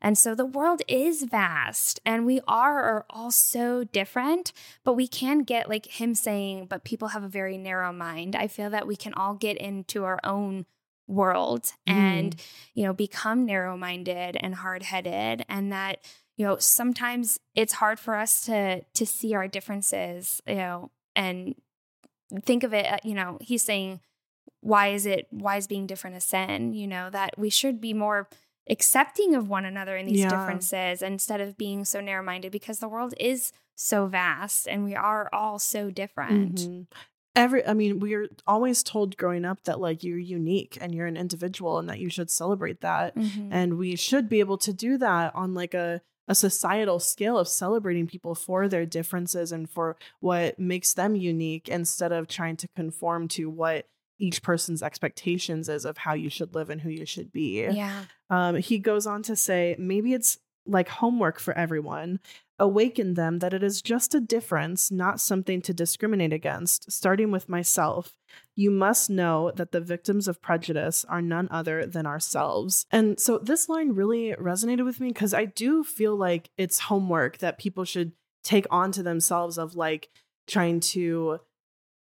And so the world is vast and we are, are all so different, but we can get like him saying, but people have a very narrow mind. I feel that we can all get into our own world and, mm. you know, become narrow minded and hard headed and that you know sometimes it's hard for us to to see our differences you know and think of it uh, you know he's saying why is it why is being different a sin you know that we should be more accepting of one another in these Yeah. differences instead of being so narrow-minded because the world is so vast and we are all so different Mhm. Every, I mean, we are always told growing up that like you're unique and you're an individual and that you should celebrate that. Mhm. And we should be able to do that on like a, a societal scale of celebrating people for their differences and for what makes them unique instead of trying to conform to what each person's expectations is of how you should live and who you should be. yeah Um, he goes on to say, maybe it's like homework for everyone. Awaken them that it is just a difference, not something to discriminate against, starting with myself. You must know that the victims of prejudice are none other than ourselves. And so this line really resonated with me because I do feel like it's homework that people should take onto themselves of like trying to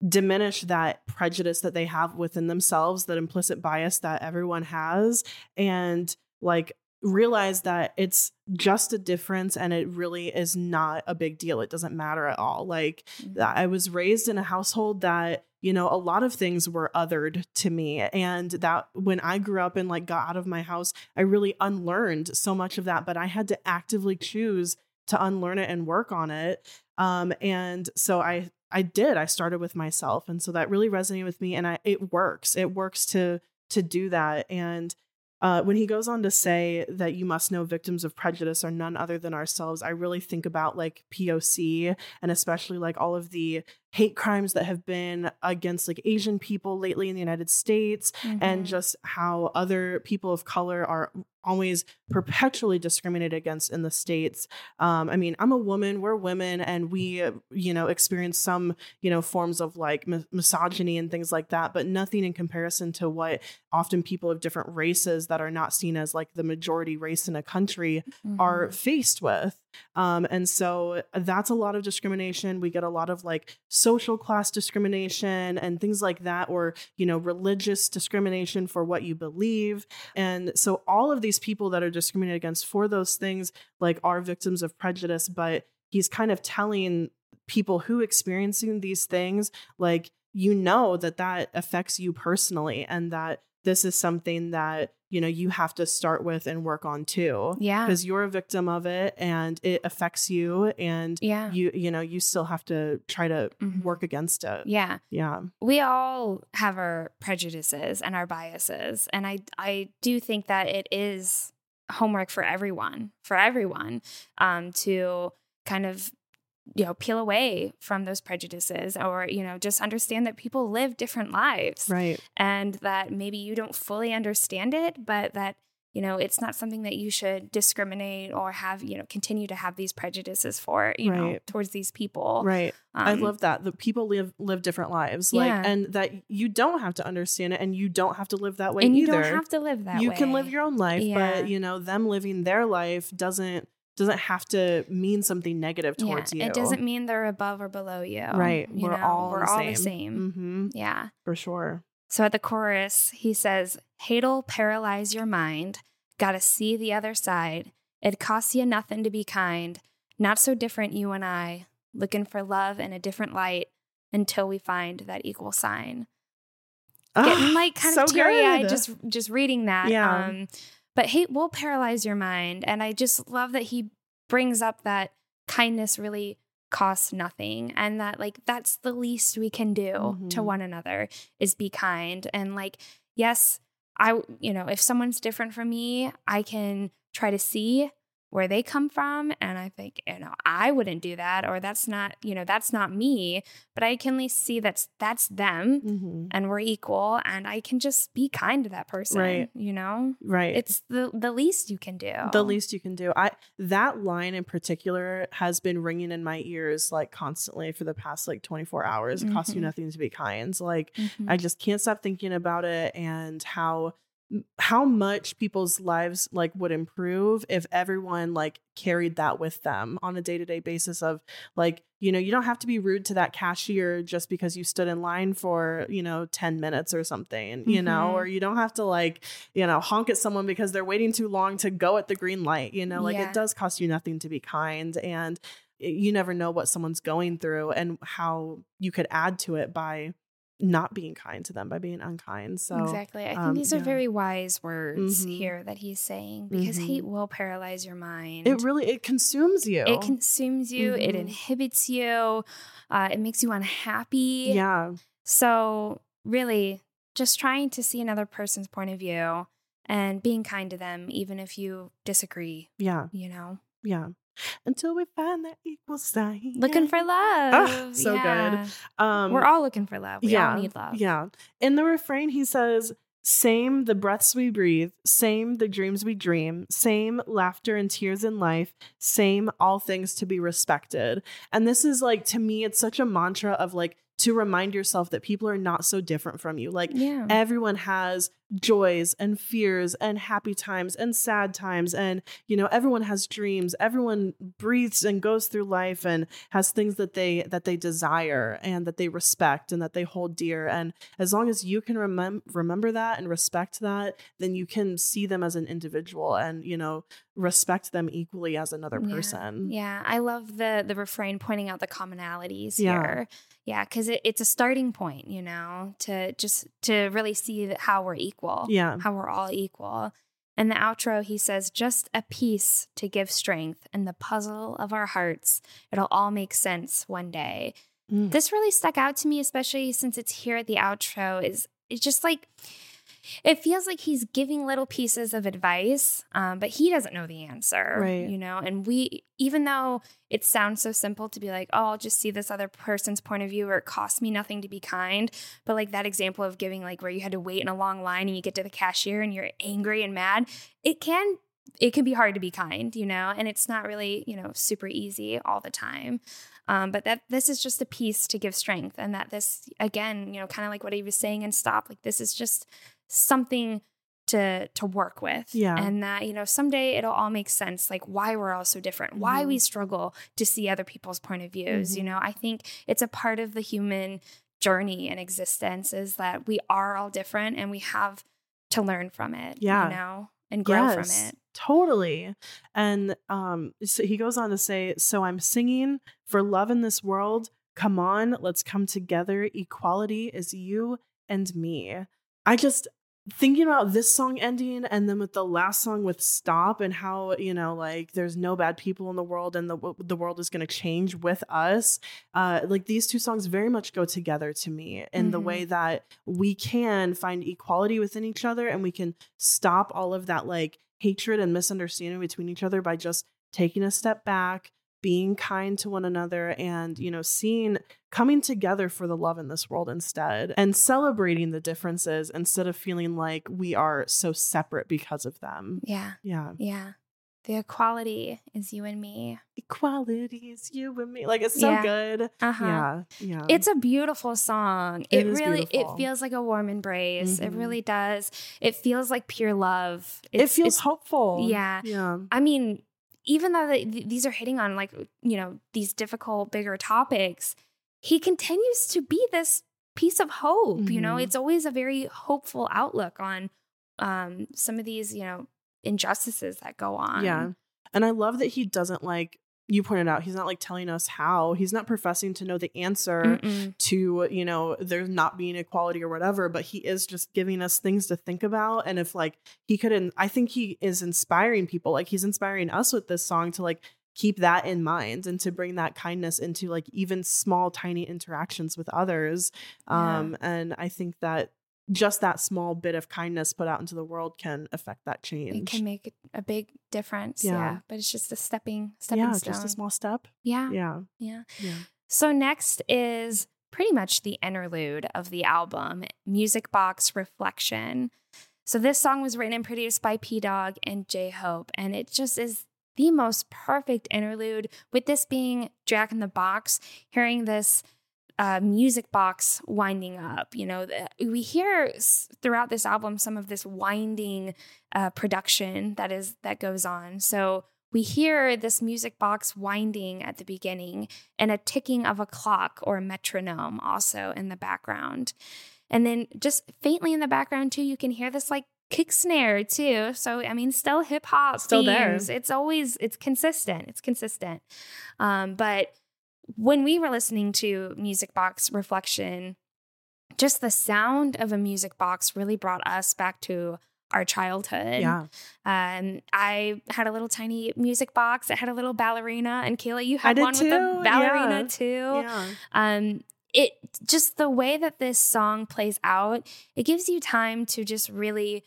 diminish that prejudice that they have within themselves, that implicit bias that everyone has, and like realize that it's just a difference and it really is not a big deal. It doesn't matter at all. Like Mhm. I was raised in a household that, you know, a lot of things were othered to me. And that when I grew up and like got out of my house, I really unlearned so much of that, but I had to actively choose to unlearn it and work on it. Um, and so I I did. I started with myself. And so that really resonated with me. And I it works. It works to to do that. And uh, when he goes on to say that you must know victims of prejudice are none other than ourselves, I really think about like POC and especially like all of the hate crimes that have been against like Asian people lately in the United States Mhm. and just how other people of color are always perpetually discriminated against in the states um, i mean i'm a woman we're women and we uh, you know experience some you know forms of like mi- misogyny and things like that but nothing in comparison to what often people of different races that are not seen as like the majority race in a country are Mhm. faced with um, and so that's a lot of discrimination we get a lot of like social class discrimination and things like that or you know religious discrimination for what you believe and so all of these people that are discriminated against for those things like are victims of prejudice but he's kind of telling people who experiencing these things like you know that that affects you personally and that this is something that you know you have to start with and work on too Yeah. because you're a victim of it and it affects you and Yeah. you you know you still have to try to Mhm. work against it Yeah. yeah we all have our prejudices and our biases and i i do think that it is homework for everyone for everyone um to kind of you know peel away from those prejudices or you know just understand that people live different lives right and that maybe you don't fully understand it but that you know it's not something that you should discriminate or have you know continue to have these prejudices for you know towards these people right i Um, love that the people live live different lives like Yeah. and that you don't have to understand it and you don't have to live that way and you either don't have to live that way. you way can live your own life Yeah. but you know them living their life doesn't doesn't have to mean something negative towards yeah, you It doesn't mean they're above or below you. right You we're know, all we're the all same. the same. hmm Yeah. for sure So at the chorus, he says, Hate'll paralyze your mind. Gotta see the other side. It costs you nothing to be kind. Not so different, you and I. Looking for love in a different light until we find that equal sign. Getting Ah, like kind so of teary eyed just just reading that. Yeah. Um, but hate will paralyze your mind. And I just love that he brings up that kindness really costs nothing and that like that's the least we can do to Mhm. one another is be kind and like yes i you know if someone's different from me i can try to see where they come from and i think you know i wouldn't do that or that's not you know that's not me but i can at least see that's that's them Mhm. and we're equal and i can just be kind to that person Right. you know right it's the the least you can do the least you can do i that line in particular has been ringing in my ears like constantly for the past like 24 hours it costs you Mhm. nothing to be kind like Mhm. i just can't stop thinking about it and how how much people's lives like would improve if everyone like carried that with them on a day-to-day basis of like you know you don't have to be rude to that cashier just because you stood in line for you know 10 minutes or something you know Mhm. or you don't have to like you know honk at someone because they're waiting too long to go at the green light you know like Yeah. it does cost you nothing to be kind and you never know what someone's going through and how you could add to it by not being kind to them by being unkind so exactly. I think um, these are yeah. very wise words Mhm. here that he's saying because Mhm. hate will paralyze your mind. it really it consumes you it consumes you. It Mhm. inhibits you. Uh, it makes you unhappy. yeah So really, just trying to see another person's point of view and being kind to them, even if you disagree. yeah You know, yeah until we find that equal sign looking for love. Ah, so good. Um We're all looking for love. We yeah all need love. yeah in the refrain he says same the breaths we breathe same the dreams we dream same laughter and tears in life same all things to be respected and this is like to me it's such a mantra of like to remind yourself that people are not so different from you like Yeah. everyone has joys and fears and happy times and sad times and you know everyone has dreams everyone breathes and goes through life and has things that they that they desire and that they respect and that they hold dear and as long as you can remem- remember that and respect that then you can see them as an individual and you know respect them equally as another person Yeah, I love the the refrain pointing out the commonalities Yeah. here. Yeah, because it, it's a starting point, you know, to just to really see how we're equal. Yeah. how we're all equal. In the outro, he says, "Just a piece to give strength in the puzzle of our hearts. It'll all make sense one day." Mm. This really stuck out to me, especially since it's here at the outro. Is it's just like it feels like he's giving little pieces of advice, um, but he doesn't know the answer, Right. You know, and we, even though it sounds so simple to be like, oh, I'll just see this other person's point of view or it costs me nothing to be kind. But like that example of giving, like where you had to wait in a long line and you get to the cashier and you're angry and mad, it can it can be hard to be kind, you know, and it's not really, you know, super easy all the time. Um, but that this is just a piece to give strength, and that this again, you know, kind of like what he was saying and stop, like this is just something to to work with Yeah. and that you know someday it'll all make sense like why we're all so different why we struggle to see other people's point of views you Mhm. know i think it's a part of the human journey and existence is that we are all different and we have to learn from it Yeah. you know and grow Yes, from it Totally. And um so he goes on to say, so I'm singing for love in this world. Come on, let's come together. Equality is you and me. I just thinking about this song ending and then with the last song with stop and how you know like there's no bad people in the world and the the world is going to change with us uh like these two songs very much go together to me in the Mhm. way that we can find equality within each other and we can stop all of that like hatred and misunderstanding between each other by just taking a step back being kind to one another and you know seeing coming together for the love in this world instead and celebrating the differences instead of feeling like we are so separate because of them yeah yeah yeah the equality is you and me equality is you and me like it's so Yeah. good uh-huh yeah yeah It's a beautiful song. It It, really beautiful. it feels like a warm embrace. It Mhm. really does. It feels like pure love. it feels hopeful Yeah. yeah I mean, even though they, th- these are hitting on like you know these difficult, bigger topics, he continues to be this piece of hope. You know, Mhm. it's always a very hopeful outlook on um, some of these you know injustices that go on. Yeah. And I love that he doesn't like you pointed out, he's not like telling us how. He's not professing to know the answer Mm-mm. to, you know, there's not being equality or whatever, but he is just giving us things to think about. And if like he couldn't I think he is inspiring people. Like he's inspiring us with this song to like keep that in mind and to bring that kindness into like even small, tiny interactions with others. Yeah. Um, and I think that just that small bit of kindness put out into the world can affect that change. It can make a big difference. Yeah. Yeah. But it's just a stepping stepping yeah, stone. just a small step. yeah. Yeah. Yeah. Yeah. So next is pretty much the interlude of the album, Music Box Reflection. So this song was written and produced by Pdogg and J Hope, and it just is the most perfect interlude. With this being Jack in the Box, hearing this uh, music box winding up. You know, the, we hear s- throughout this album some of this winding uh, production that is that goes on. So we hear this music box winding at the beginning and a ticking of a clock or a metronome also in the background. And then just faintly in the background too, you can hear this like kick snare too. So I mean, still hip hop Still there. It's always it's consistent. It's consistent. Um, but when we were listening to Music Box Reflection, just the sound of a music box really brought us back to our childhood. Yeah. Um, I had a little tiny music box. It had a little ballerina, and Kayla, you had one with a ballerina yeah. too. Yeah. Um, it just the way that this song plays out, it gives you time to just really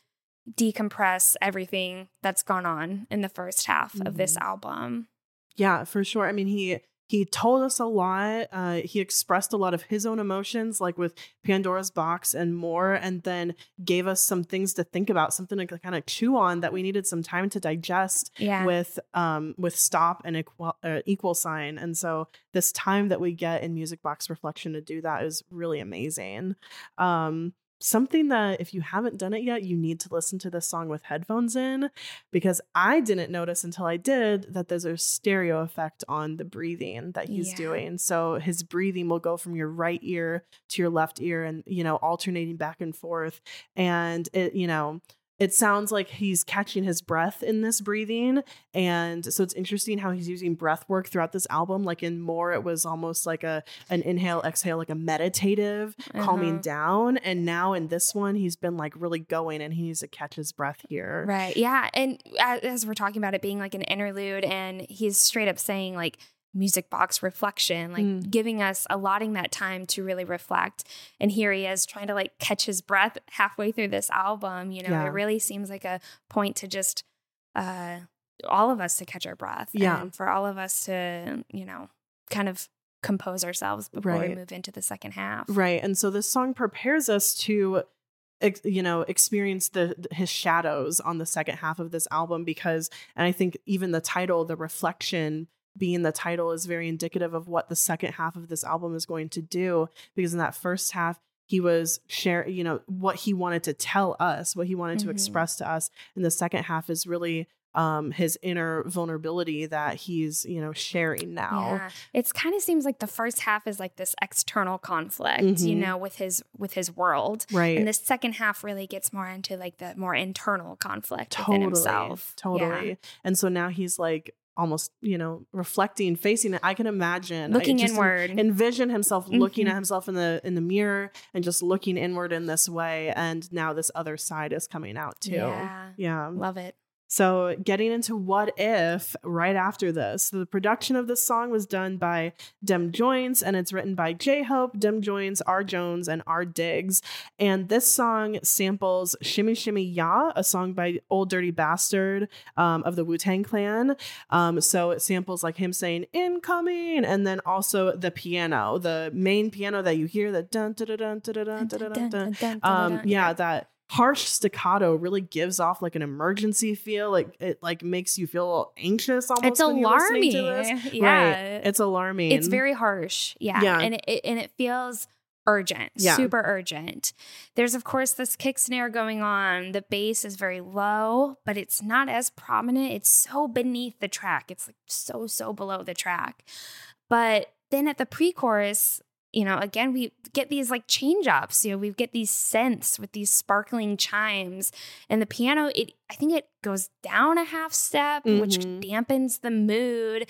decompress everything that's gone on in the first half of this Mhm. album. Yeah, for sure. I mean, he he told us a lot. Uh, he expressed a lot of his own emotions, like with Pandora's Box and more, and then gave us some things to think about, something to kind of chew on that we needed some time to digest Yeah. with um with stop and equal uh, equal sign. And so this time that we get in Music Box Reflection to do that is really amazing. Um, something that if you haven't done it yet, you need to listen to this song with headphones in because I didn't notice until I did that there's a stereo effect on the breathing that he's Yeah. doing. So his breathing will go from your right ear to your left ear and, you know, alternating back and forth. And it, you know, it sounds like he's catching his breath in this breathing. And so it's interesting how he's using breath work throughout this album. Like in More, it was almost like a an inhale, exhale, like a meditative, calming Uh-huh. down. And now in this one, he's been like really going and he needs to catch his breath here. Right. Yeah. And as we're talking about it being like an interlude, and he's straight up saying like music box reflection, like Mm. giving us, allotting that time to really reflect. And here he is trying to like catch his breath halfway through this album. You know, Yeah. it really seems like a point to just, uh, all of us to catch our breath. Yeah. And for all of us to, you know, kind of compose ourselves before we move into the second half. Right. And so this song prepares us to ex- you know experience the his shadows on the second half of this album because and I think even the title the reflection being the title is very indicative of what the second half of this album is going to do because in that first half he was share you know what he wanted to tell us what he wanted to Mhm. express to us and the second half is really um his inner vulnerability that he's you know sharing now Yeah. It's kind of seems like the first half is like this external conflict, you Mhm. know, with his with his world. right And the second half really gets more into like the more internal conflict totally within himself. Yeah. totally and so now he's like almost you know reflecting facing it i can imagine Looking en- inward. envision himself looking Mhm. at himself in the in the mirror and just looking inward in this way and now this other side is coming out too Yeah. yeah Love it. So, getting into what if right after this, the production of this song was done by Dem Jointz and it's written by J Hope, Dem Jointz, R Jones, and R Diggs. And this song samples Shimmy Shimmy Ya, a song by Ol' Dirty Bastard um, of the Wu Tang Clan. Um, so, it samples like him saying incoming and then also the piano, the main piano that you hear, the dun dun dun dun dun dun dun dun dun. Um, yeah, that harsh staccato really gives off like an emergency feel. Like it like makes you feel anxious almost. It's alarming. to this. Yeah. Right. It's alarming. It's very harsh. Yeah. Yeah. And it, it and it feels urgent, Yeah. super urgent. There's of course this kick snare going on. The bass is very low, but it's not as prominent. It's so beneath the track. It's like so so below the track. But then at the pre-chorus, you know, again we get these like change ups. You know, we get these synths with these sparkling chimes, and the piano. It I think it goes down a half step, which Mhm. dampens the mood.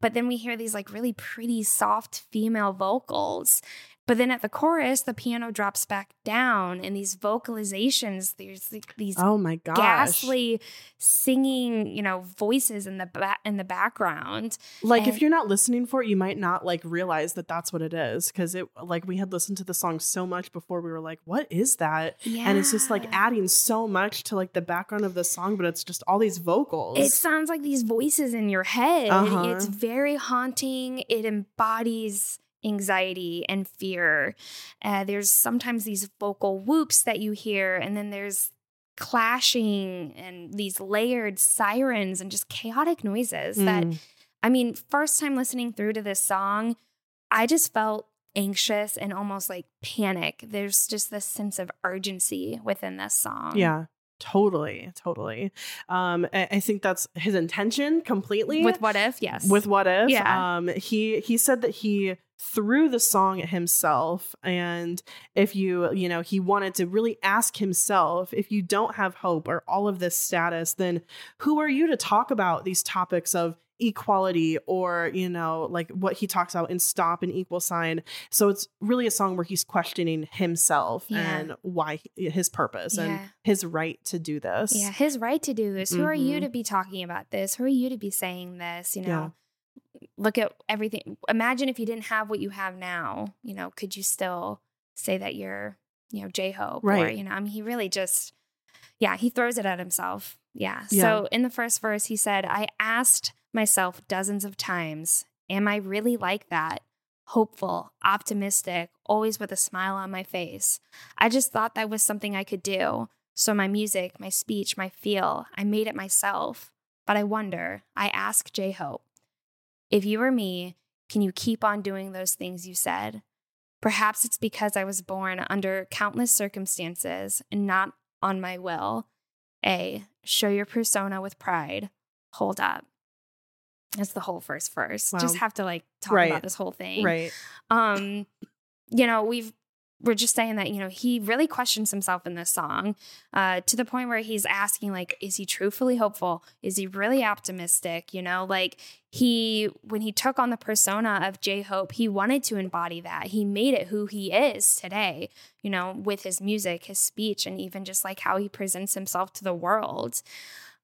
But then we hear these like really pretty soft female vocals. But then at the chorus, the piano drops back down, and these vocalizations, there's like these oh my gosh. ghastly singing, you know, voices in the ba- in the background. Like if you're not listening for it, you might not like realize that that's what it is because it like we had listened to the song so much before we were like, what is that? And it's just like adding so much to like the background of the song, but it's just all these vocals. It sounds like these voices in your head. Uh-huh. It's very haunting. It embodies anxiety and fear. Uh, there's sometimes these vocal whoops that you hear, and then there's clashing and these layered sirens and just chaotic noises that Mm. I mean, first time listening through to this song, I just felt anxious and almost like panic. There's just this sense of urgency within this song. Yeah, totally, totally. Um, I, I think that's his intention completely. With what if? Yes. with what if Yeah. um he he said that he threw the song at himself and if you you know he wanted to really ask himself if you don't have hope or all of this status then who are you to talk about these topics of equality or you know like what he talks about in stop and equal sign so it's really a song where he's questioning himself Yeah. and why his purpose and his right to do this Yeah, his right to do this. Who are you Mhm. to be talking about this? Who are you to be saying this? You know, look at everything. Imagine if you didn't have what you have now. You know, could you still say that you're, you know, J Hope? Or, Right. you know, I mean, he really just, yeah, he throws it at himself. Yeah. Yeah. So in the first verse, he said, I asked myself dozens of times, am I really like that? Hopeful, optimistic, always with a smile on my face. I just thought that was something I could do. So my music, my speech, my feel, I made it myself. But I wonder, I ask J Hope, if you were me, can you keep on doing those things you said? Perhaps it's because I was born under countless circumstances and not on my will. A, show your persona with pride. Hold up. That's the whole first verse. Just have to like talk Right. about this whole thing. Right. Um you know we've we're just saying that you know he really questions himself in this song uh to the point where he's asking like is he truthfully hopeful? Is he really optimistic? You know like he when he took on the persona of j-hope he wanted to embody that. He made it who he is today you know with his music his speech and even just like how he presents himself to the world.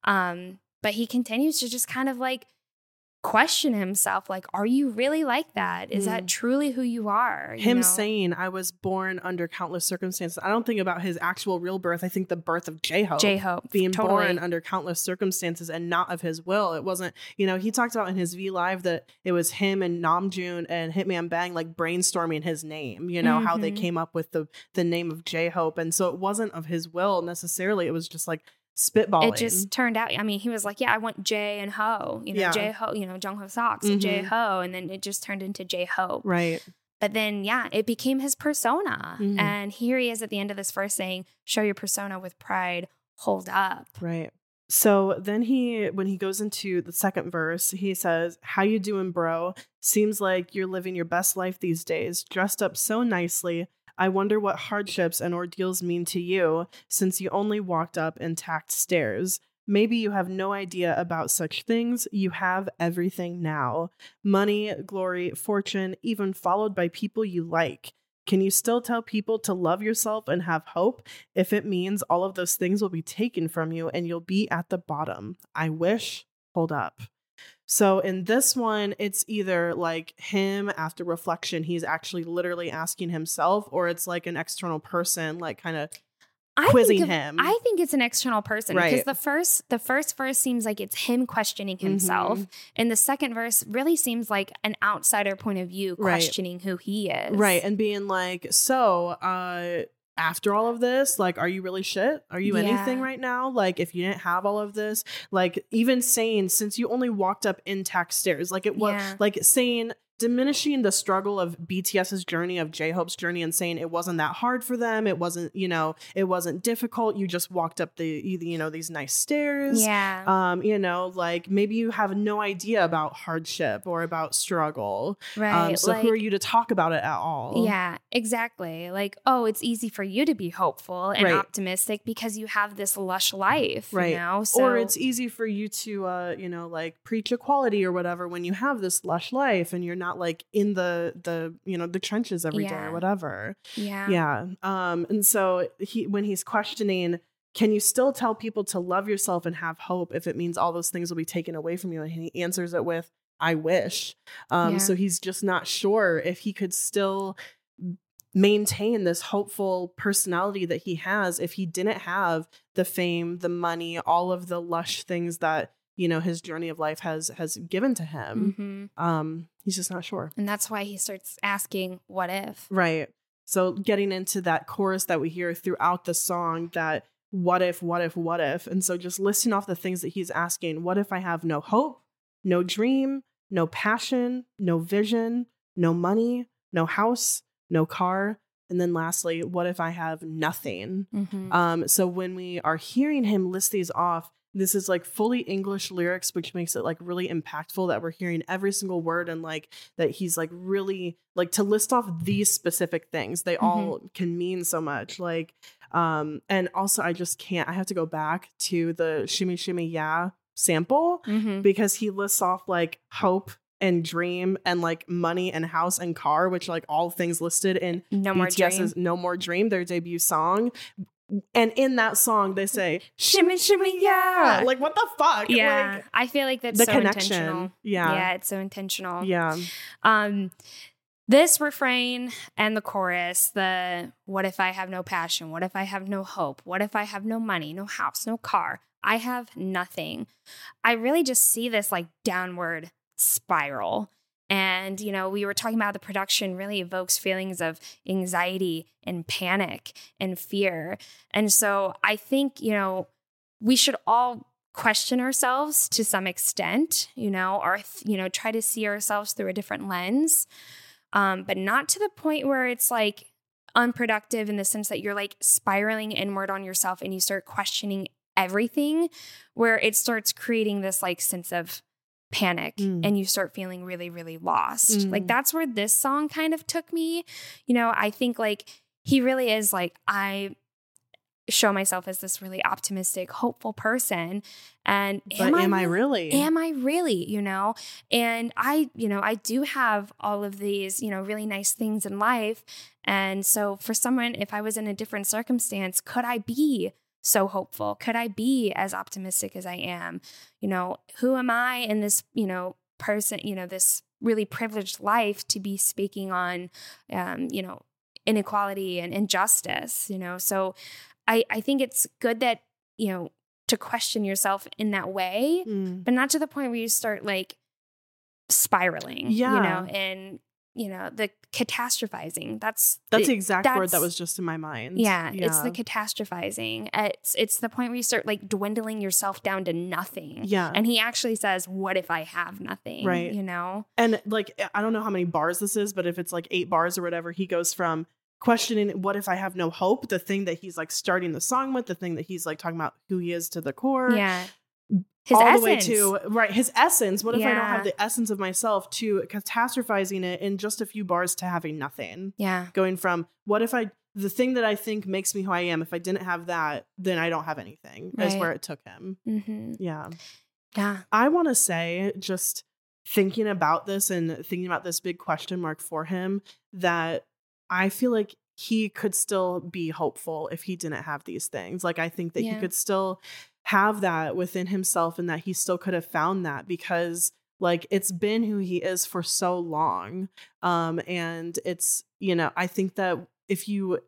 Um but he continues to just kind of like question himself like are you really like that is that Mm. truly who you are you Him know? saying, I was born under countless circumstances. I don't think about his actual real birth. I think the birth of J Hope. j-hope being totally. born under countless circumstances and not of his will. It wasn't, you know, he talked about in his V Live that it was him and Namjoon and Hitman Bang like brainstorming his name, you know, how they Mhm. came up with the the name of J Hope. And so it wasn't of his will necessarily. It was just like spitballing. it just turned out i mean he was like yeah i want j and ho you know Yeah. j ho you know Jung Hoseok and j ho and then it just turned into j Ho. right. But then, yeah, it became his persona. Mhm. And here he is at the end of this verse saying, Show your persona with pride, hold up. Right. So then he when he goes into the second verse, he says, "How you doing, bro? Seems like you're living your best life these days, dressed up so nicely. I wonder what hardships and ordeals mean to you since you only walked up intact stairs. Maybe you have no idea about such things. You have everything now. Money, glory, fortune, even followed by people you like. Can you still tell people to love yourself and have hope if it means all of those things will be taken from you and you'll be at the bottom? I wish, hold up. So in this one, it's either like him after reflection, he's actually literally asking himself, or it's like an external person, like kind of I Quizzing of- him. I think it's an external person because Right. the first the first verse seems like it's him questioning himself. Mhm. And the second verse really seems like an outsider point of view Right. questioning who he is. right and being like, so uh after all of this, like, are you really shit? Are you anything right now? Like, if you didn't have all of this, like, even saying, since you only walked up intact stairs, like, it was Yeah. like saying, diminishing the struggle of BTS's journey, of J Hope's journey, and saying it wasn't that hard for them. It wasn't, you know, it wasn't difficult. You just walked up the, you know, these nice stairs. Yeah. Um, you know, like maybe you have no idea about hardship or about struggle. right. Um, so like, who are you to talk about it at all? Yeah, exactly. Like, oh, it's easy for you to be hopeful and Right. optimistic because you have this lush life, Right. You know, so or it's easy for you to uh you know like preach equality or whatever when you have this lush life and you're not like in the the you know the trenches every day Yeah. or whatever yeah, yeah um and so he when he's questioning can you still tell people to love yourself and have hope if it means all those things will be taken away from you and he answers it with i wish um Yeah. so he's just not sure if he could still maintain this hopeful personality that he has if he didn't have the fame the money all of the lush things that you know his journey of life has has given to him hmm um he's just not sure. And that's why he starts asking, "What if?" right. So getting into that chorus that we hear throughout the song that what if what if what if? And so just listing off the things that he's asking what if i have no hope no dream no passion no vision no money no house no car? And then lastly what if i have nothing? Mhm. um, so when we are hearing him list these off, this is like fully English lyrics, which makes it like really impactful that we're hearing every single word and like that he's like really like to list off these specific things. They all can mean so much. Like, um, and also I just can't. I have to go back to the shimmy shimmy yeah sample Mhm. because he lists off like hope and dream and like money and house and car, which like all things listed in No more BTS's dream. No More Dream, their debut song. And in that song, they say, Shimmy, shimmy, yeah. Like, what the fuck? yeah, Like, I feel like that's the so connection. intentional. Yeah. yeah, it's so intentional. yeah. Um, this refrain and the chorus, the what if I have no passion? What if I have no hope? What if I have no money, no house, no car? I have nothing. I really just see this like downward spiral. And, you know, we were talking about the production really evokes feelings of anxiety and panic and fear. And so I think, you know, we should all question ourselves to some extent, you know, or, you know, try to see ourselves through a different lens, um, but not to the point where it's like unproductive in the sense that you're like spiraling inward on yourself and you start questioning everything, where it starts creating this like sense of panic Mm. and you start feeling really, really lost. Mm. Like that's where this song kind of took me. You know, I think like he really is like, I show myself as this really optimistic, hopeful person. And But am I really? Am I really, you know? And I, you know, I do have all of these, you know, really nice things in life. And so for someone, if I was in a different circumstance, could I be so hopeful? Could I be as optimistic as I am? You know, who am I in this, you know, person, you know, this really privileged life to be speaking on, um, you know, inequality and injustice, you know. So I, I think it's good that, you know, to question yourself in that way, Mm. but not to the point where you start like spiraling, Yeah. you know, and, you know, the catastrophizing. That's That's the exact word that was just in my mind. yeah, it's the catastrophizing. It's it's the point where you start like dwindling yourself down to nothing. Yeah. And he actually says, "What if I have nothing?" Right. You know. And like, I don't know how many bars this is, but if it's like eight bars or whatever, he goes from questioning what if I have no hope, the thing that he's like starting the song with, the thing that he's like talking about who he is to the core. Yeah. His all essence. the way to right his essence. What if I don't have the essence of myself to catastrophizing it in just a few bars to having nothing? Yeah. Going from what if I the thing that I think makes me who I am, if I didn't have that, then I don't have anything. Is where it took him. Mm-hmm. Yeah. Yeah. I want to say, just thinking about this and thinking about this big question mark for him, that I feel like he could still be hopeful if he didn't have these things. Like, I think that Yeah. he could still have that within himself and that he still could have found that because like it's been who he is for so long um and it's you know i think that if you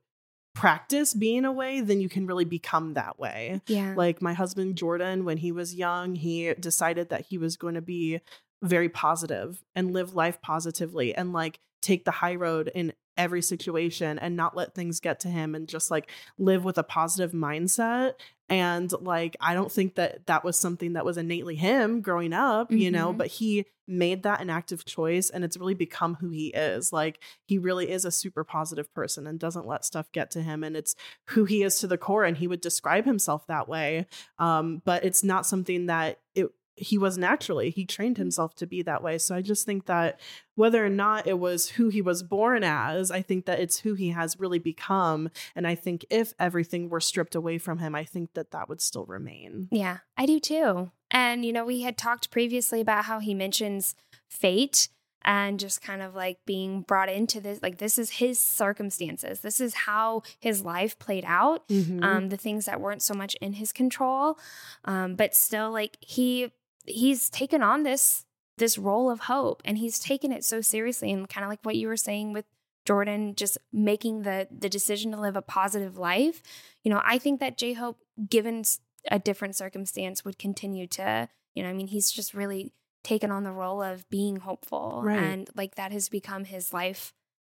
practice being a way then you can really become that way Yeah. like my husband Jordan, when he was young, he decided that he was going to be very positive and live life positively and like take the high road in every situation and not let things get to him and just like live with a positive mindset. And like, I don't think that that was something that was innately him growing up, you know, Mhm. but he made that an active choice and it's really become who he is. Like, he really is a super positive person and doesn't let stuff get to him. And it's who he is to the core. And he would describe himself that way. Um, but it's not something that it, he was naturally. He trained himself to be that way. So I just think that whether or not it was who he was born as, I think that it's who he has really become. And I think if everything were stripped away from him, I think that that would still remain. Yeah, I do too. And, you know, we had talked previously about how he mentions fate and just kind of like being brought into this. Like, this is his circumstances. This is how his life played out. Mhm. Um, the things that weren't so much in his control. Um, but still, like, he, he's taken on this this role of hope and he's taken it so seriously and kind of like what you were saying with Jordan just making the the decision to live a positive life. You know, I think that J Hope, given a different circumstance, would continue to, you know, I mean, he's just really taken on the role of being hopeful. Right. And like that has become his life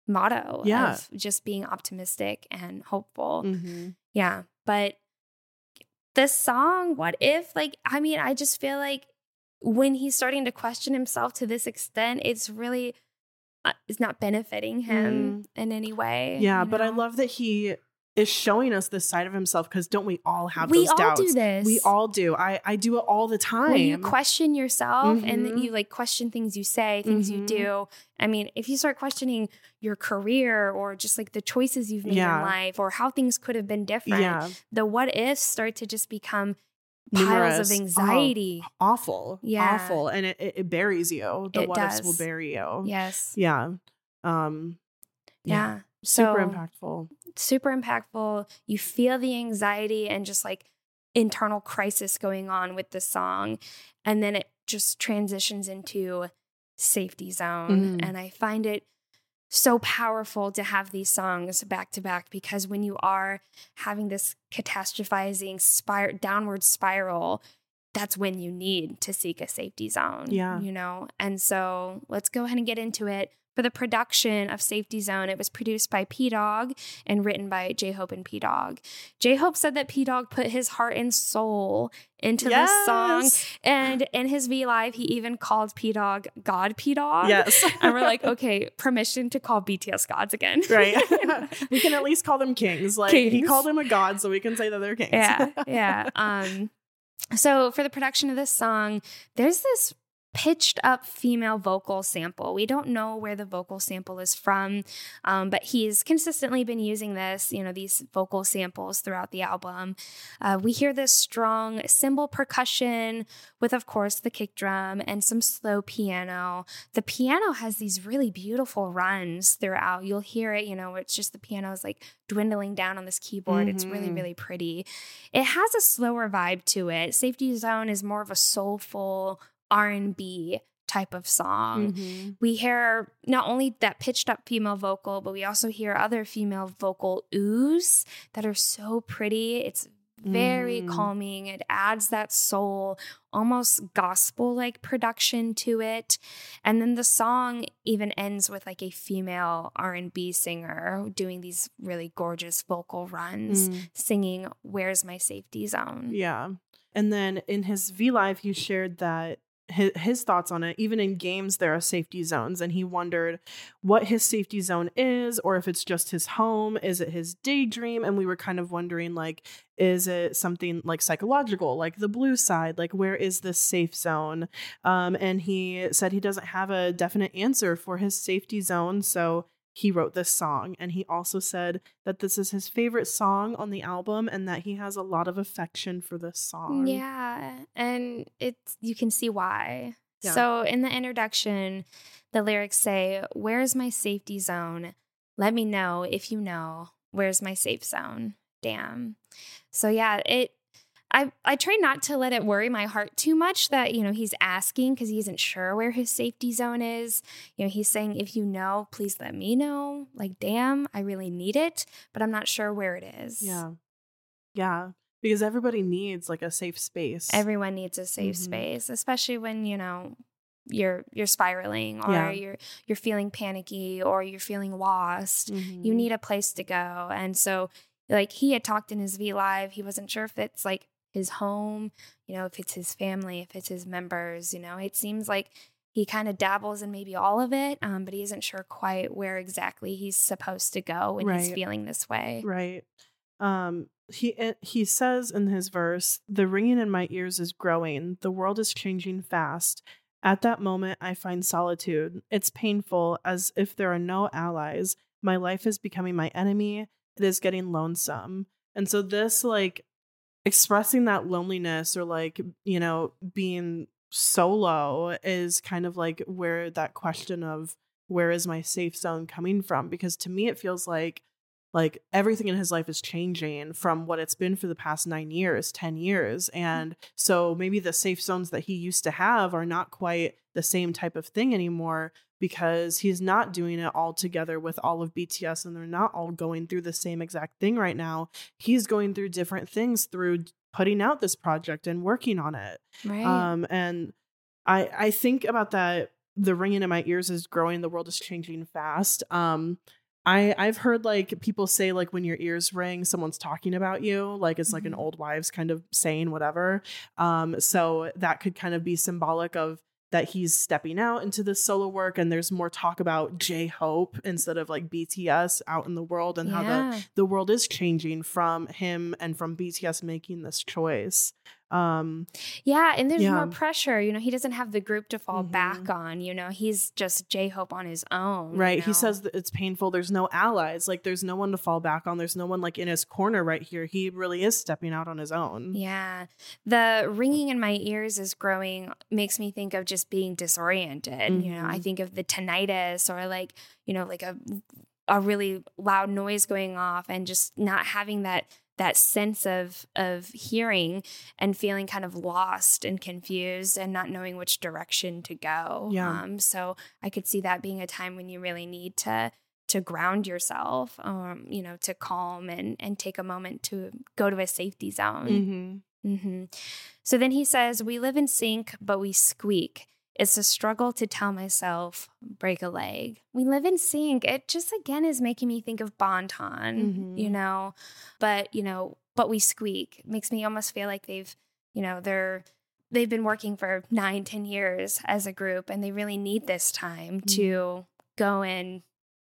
motto Yeah. of just being optimistic and hopeful. Mhm. Yeah. But this song, What If? Like, I mean, I just feel like when he's starting to question himself to this extent, it's really uh, it's not benefiting him in any way. Mm. Yeah, you but I love that he is showing us this side of himself because don't we all have we those all doubts? do this. We all do. I I do it all the time. when you question yourself and then Mhm. you like question things you say, things you Mhm. do. I mean, if you start questioning your career or just like the choices you've made Yeah. in life or how things could have been different, yeah, the what ifs start to just become piles of Oh, anxiety. awful, Yeah. awful, and it, it, it buries you. The It what ifs will bury you. Yes. Yeah. Um. Yeah. Super So- impactful. super impactful. You feel the anxiety and just like internal crisis going on with the song. And then it just transitions into safety zone. Mhm. And I find it so powerful to have these songs back to back because when you are having this catastrophizing spir- downward spiral, that's when you need to seek a safety zone. Yeah. You know? And so let's go ahead and get into it. For the production of Safety Zone, it was produced by Pdogg and written by J Hope and Pdogg. J Hope said that Pdogg put his heart and soul into this song. And in his V Live, he even called Pdogg God Pdogg. Yes. <laughs> And we're like, okay, permission to call BTS gods again. <laughs> right. <laughs> we can at least call them kings. Like he called him a god, so we can say that they're kings. yeah, yeah. Um, so for the production of this song, there's this pitched up female vocal sample. We don't know where the vocal sample is from, um, but he's consistently been using this, you know, these vocal samples throughout the album. Uh, we hear this strong cymbal percussion with, of course, the kick drum and some slow piano. The piano has these really beautiful runs throughout. You'll hear it, you know, it's just the piano is like dwindling down on this keyboard. It's really, Mhm. really pretty. It has a slower vibe to it. Safety Zone is more of a soulful R&B type of song. Mhm. We hear not only that pitched up female vocal, but we also hear other female vocal oohs that are so pretty. It's very Mm. calming. It adds that soul, almost gospel like production to it. And then the song even ends with like a female R&B singer doing these really gorgeous vocal runs, Mm. singing "Where's My Safety Zone." Yeah. And then in his V Live, he shared that his, thoughts on it. Even in games, there are safety zones, and he wondered what his safety zone is, or if it's just his home. Is it his daydream? And we were kind of wondering, like, is it something like psychological, like the blue side? Like, where is this safe zone? Um, and he said he doesn't have a definite answer for his safety zone, so he wrote this song. And he also said that this is his favorite song on the album and that he has a lot of affection for this song. Yeah, and it's you can see why. Yeah. So in the introduction, the lyrics say, "Where's my safety zone? Let me know if you know. Where's my safe zone?" Damn. So yeah, it I I try not to let it worry my heart too much that, you know, he's asking cuz he isn't sure where his safety zone is. You know, he's saying if you know, please let me know. Like, damn, I really need it, but I'm not sure where it is. Yeah. Yeah. Because everybody needs like a safe space. everyone needs a safe Mhm. space especially when you know you're you're spiraling or Yeah. you're you're feeling panicky or you're feeling lost you Mhm. need a place to go and so like he had talked in his v live he wasn't sure if it's like his home you know if it's his family if it's his members you know it seems like he kind of dabbles in maybe all of it um, but he isn't sure quite where exactly he's supposed to go when he's feeling this way Right. Um he eh, he says in his verse, "The ringing in my ears is growing. The world is changing fast. At that moment I find solitude. It's painful as if there are no allies. My life is becoming my enemy. It is getting lonesome." And so this like expressing that loneliness or like, you know, being solo is kind of like where that question of where is my safe zone coming from because to me it feels like like everything in his life is changing from what it's been for the past 9 years 10 years mm-hmm. and so maybe the safe zones that he used to have are not quite the same type of thing anymore because he's not doing it all together with all of BTS and they're not all going through the same exact thing right now he's going through different things through putting out this project and working on it right um, and I I think about that. The ringing in my ears is growing. The world is changing fast. Um, I I've heard like people say like when your ears ring, someone's talking about you. Like it's like an Mhm. old wives kind of saying whatever. Um, so that could kind of be symbolic of that he's stepping out into this solo work, and there's more talk about J Hope instead of like BTS out in the world and how the the world is changing from him and from BTS making this choice. Um, Yeah, and there's Yeah. more pressure. You know, he doesn't have the group to fall Mhm. back on. You know, he's just J Hope on his own. you Right. He says that it's painful. There's no allies. Like there's no one to fall back on. There's no one like in his corner right here. He really is stepping out on his own. Yeah. The ringing in my ears is growing makes me think of just being disoriented. You know, I Mhm. think of the tinnitus or like, you know, like a a really loud noise going off and just not having that that sense of of hearing and feeling kind of lost and confused and not knowing which direction to go. Yeah. Um, so I could see that being a time when you really need to to ground yourself, um, you know, to calm and and take a moment to go to a safety zone. Mm-hmm. hmm So then he says, We live in sync, but we squeak. It's a struggle to tell myself, break a leg. We live in sync. It just again is making me think of Bangtan, you Mhm. know, but, you know, but we squeak. It makes me almost feel like they've, you know, they're, they've been working for nine, ten years as a group and they really need this time to go and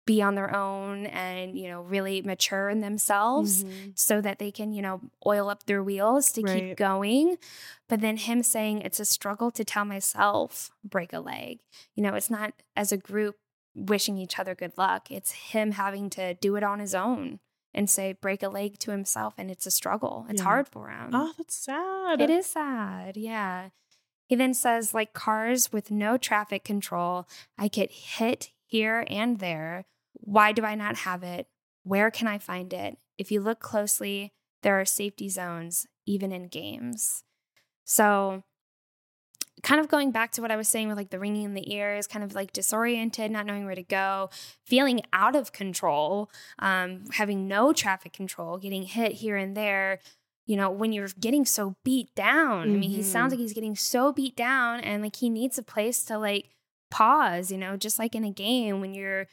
be on their own and, you know, really mature in themselves Mm-hmm. so that they can, you know, oil up their wheels to Right. keep going. But then him saying it's a struggle to tell myself break a leg. You know, it's not as a group wishing each other good luck. It's him having to do it on his own and say break a leg to himself and it's a struggle. It's Yeah. hard for him. Oh, that's sad. It is sad. Yeah. He then says, like cars with no traffic control, I get hit here and there. Why do I not have it? Where can I find it? If you look closely, there are safety zones, even in games. So, kind of going back to what I was saying with like the ringing in the ears, kind of like disoriented, not knowing where to go, feeling out of control, um, having no traffic control, getting hit here and there. You know, when you're getting so beat down, I mean, he sounds Mhm. like he's getting so beat down and like he needs a place to like pause, you know, just like in a game when you're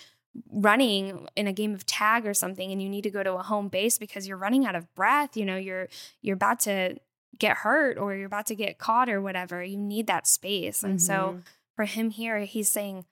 running in a game of tag or something and you need to go to a home base because you're running out of breath, you know, you're you're about to get hurt or you're about to get caught or whatever. You need that space. And so Mhm. for him here, he's saying,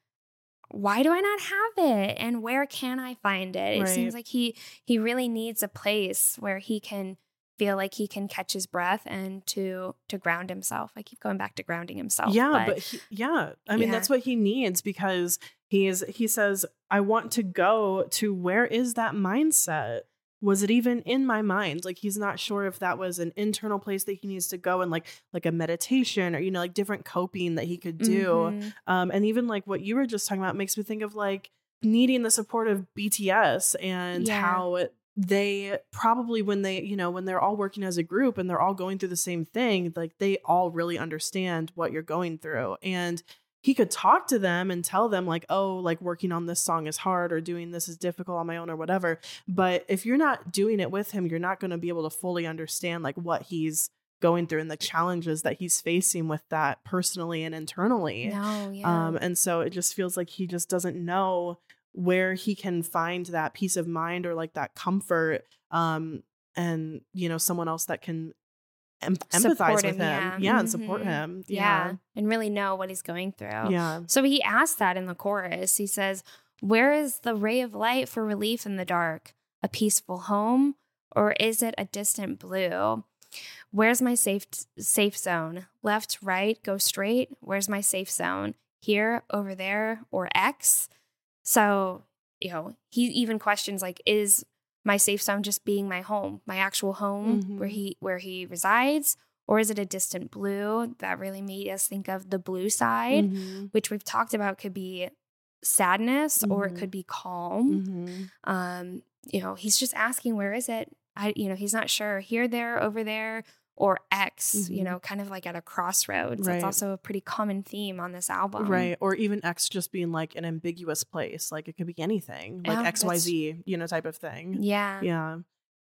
why do I not have it? And where can I find it? It seems like he he really needs a place where he can feel like he can catch his breath and to to ground himself. I keep going back to grounding himself. yeah but, he, yeah i mean Yeah. that's what he needs because he is he says i want to go to where is that mindset was it even in my mind like he's not sure if that was an internal place that he needs to go and like like a meditation or you know like different coping that he could do Mhm. um and even like what you were just talking about makes me think of like needing the support of bts and Yeah. how it, they probably when they you know when they're all working as a group and they're all going through the same thing like they all really understand what you're going through and he could talk to them and tell them like oh like working on this song is hard or doing this is difficult on my own or whatever but if you're not doing it with him you're not going to be able to fully understand like what he's going through and the challenges that he's facing with that personally and internally No, yeah. um, and so it just feels like he just doesn't know where he can find that peace of mind or like that comfort um, and you know someone else that can em- empathize with him, yeah. yeah, and support Mhm. him yeah. yeah And really know what he's going through. yeah So he asks that in the chorus. He says, Where is the ray of light for relief in the dark? A peaceful home? Or is it a distant blue? Where's my safe safe zone? Left, right, go straight. Where's my safe zone? Here, over there, or X? So, you know, he even questions like, is my safe zone just being my home, my actual home where Mhm. he where he resides? Or is it a distant blue that really made us think of the blue side? Mhm. which we've talked about could be sadness or it Mhm. could be calm. Mhm. Um, you know, he's just asking where is it? I you know, he's not sure here, there, over there, or X, you Mhm. know, kind of like at a crossroads. Right. That's also a pretty common theme on this album. right or even x just being like an ambiguous place like it could be anything like xyz you know type of thing Yeah. yeah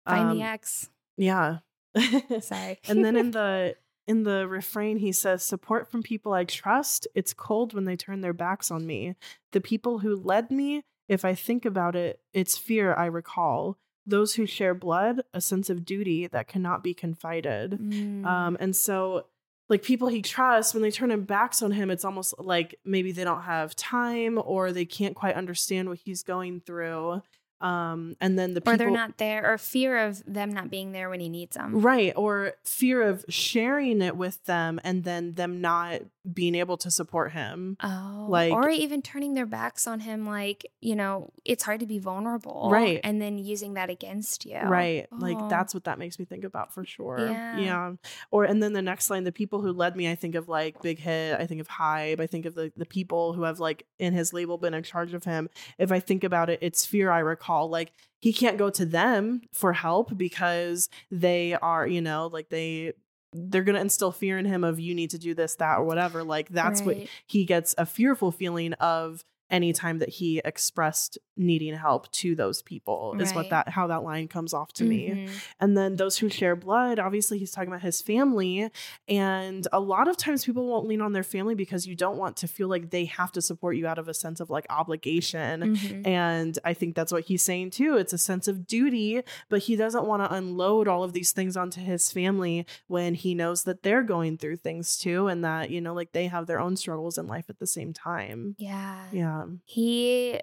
Find Um, the X. yeah <laughs> Sorry. and then in <laughs> the in the refrain he says support from people i trust it's cold when they turn their backs on me the people who led me if i think about it it's fear i recall those who share blood a sense of duty that cannot be confided Mm. um and so like people he trusts when they turn their backs on him it's almost like maybe they don't have time or they can't quite understand what he's going through um and then the people or they're not there, or fear of them not being there when he needs them. Right. Or fear of sharing it with them and then them not being able to support him. Oh, Like- or even turning their backs on him, like you know, it's hard to be vulnerable, Right. And then using that against you, Right. Oh. Like that's what that makes me think about for sure. Yeah. Yeah. Or and then the next line, the people who led me, I think of like Big Hit, I think of HYBE I think of the the people who have like in his label been in charge of him. If I think about it, it's fear I recall. Like he can't go to them for help because they are, you know, like they they're gonna instill fear in him of you need to do this, that, or whatever. Like that's what he gets a fearful feeling of anytime that he expressed needing help to those people is what that how that line comes off to me Mhm. and then those who share blood obviously he's talking about his family and a lot of times people won't lean on their family because you don't want to feel like they have to support you out of a sense of like obligation Mhm. and I think that's what he's saying too. It's a sense of duty, but he doesn't want to unload all of these things onto his family when he knows that they're going through things too and that, you know, like they have their own struggles in life at the same time. Yeah. Yeah. He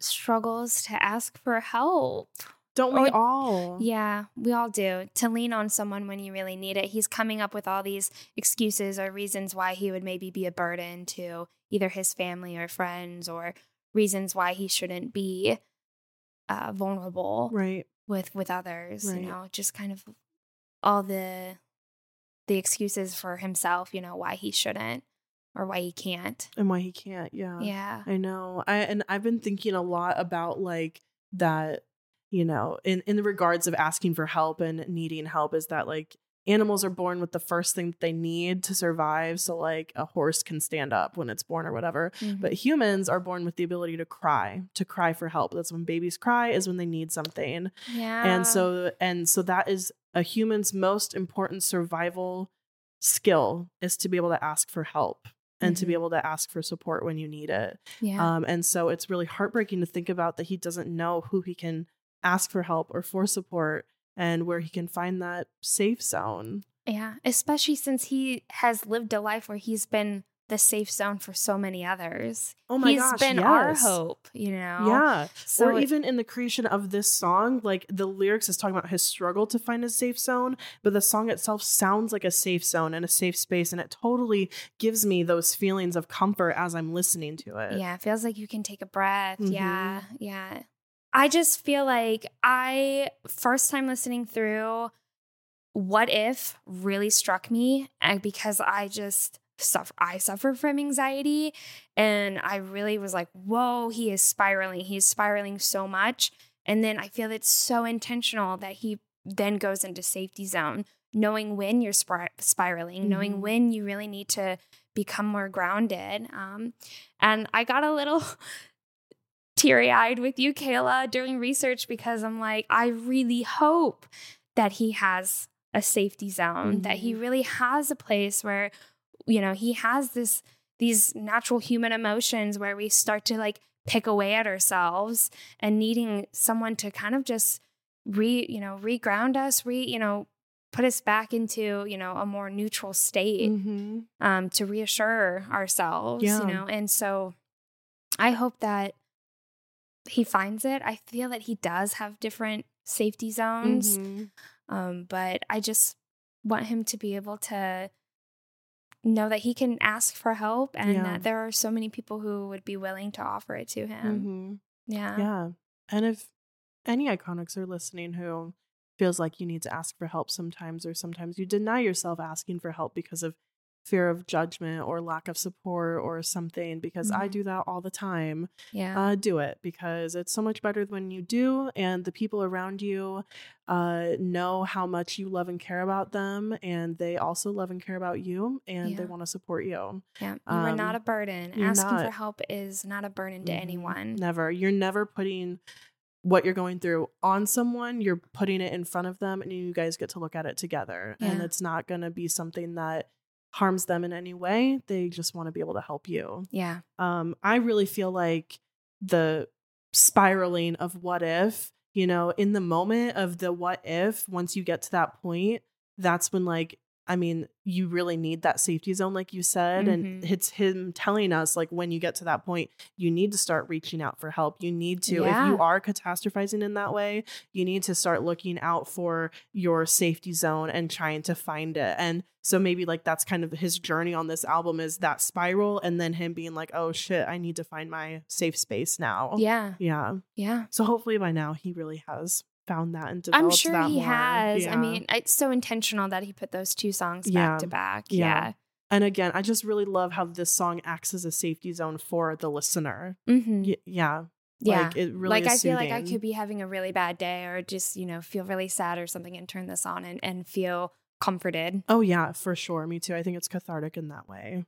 struggles to ask for help. Don't we Or- all? Yeah, we all do. To lean on someone when you really need it. He's coming up with all these excuses or reasons why he would maybe be a burden to either his family or friends or reasons why he shouldn't be uh, vulnerable Right. with with others, Right. you know, just kind of all the the excuses for himself, you know, why he shouldn't or why he can't. And why he can't. Yeah. Yeah. I know. I and I've been thinking a lot about like that, you know, in in the regards of asking for help and needing help is that like animals are born with the first thing that they need to survive. So, like a horse can stand up when it's born or whatever. Mhm. But humans are born with the ability to cry, to cry for help. That's when babies cry, is when they need something. yeah. And so, and so that is a human's most important survival skill is to be able to ask for help and to be Mhm. able to ask for support when you need it. yeah. Um, and so it's really heartbreaking to think about that he doesn't know who he can ask for help or for support and where he can find that safe zone. Yeah, especially since he has lived a life where he's been the safe zone for so many others. Oh my He's gosh, been our hope, you know? Yeah. So or it- even in the creation of this song, like the lyrics is talking about his struggle to find a safe zone, but the song itself sounds like a safe zone and a safe space. And it totally gives me those feelings of comfort as I'm listening to it. Yeah, it feels like you can take a breath. Yeah, Mhm. yeah. I just feel like I, first time listening through, What If really struck me uh, because I just suffer, I suffer from anxiety. And I really was like, whoa, he is spiraling. He's spiraling so much. And then I feel it's so intentional that he then goes into safety zone, knowing when you're spir- spiraling, knowing Mhm. when you really need to become more grounded. Um, and I got a little <laughs> teary eyed with you, Kayla, during research because I'm like, I really hope that he has a safety zone, that he really has a place where, you know, he has this these natural human emotions where we start to like pick away at ourselves and needing someone to kind of just re, you know, reground us, re, you know, put us back into, you know, a more neutral state Mhm. um, to reassure ourselves, Yeah. you know. And so I hope that he finds it. I feel that he does have different safety zones, Mhm. um, but I just want him to be able to know that he can ask for help and Yeah. that there are so many people who would be willing to offer it to him. Mhm. Yeah. Yeah. And if any iconics are listening who feels like you need to ask for help sometimes, or sometimes you deny yourself asking for help because of fear of judgment or lack of support or something, because I Mhm. do that all the time, Yeah. uh, do it because it's so much better when you do. And the people around you uh, know how much you love and care about them. And they also love and care about you and they want to support you. yeah. You are not um, a burden. Asking for help is not a burden to Mhm. anyone. Never. You're never putting what you're going through on someone. You're putting it in front of them and you guys get to look at it together. And it's not going to be something that harms them in any way. They just want to be able to help you. Yeah. Um, I really feel like the spiraling of what if, you know, in the moment of the what if, once you get to that point, that's when like I mean, you really need that safety zone, like you said. And Mhm. it's him telling us, like, when you get to that point, you need to start reaching out for help. You need to, if you are catastrophizing in that way, you need to start looking out for your safety zone and trying to find it. And so maybe like that's kind of his journey on this album is that spiral and then him being like, oh shit, I need to find my safe space now. Yeah. Yeah. Yeah. So hopefully by now he really has found that and developed I'm sure that he more. has. I mean, it's so intentional that he put those two songs Yeah. back to back. Yeah. Yeah. And again, I just really love how this song acts as a safety zone for the listener. hmm Y- yeah. Yeah. Like it really like I feel like I could be having a really bad day or just, you know, feel really sad or something and turn this on and, and feel comforted. Oh yeah, for sure. Me too. I think it's cathartic in that way.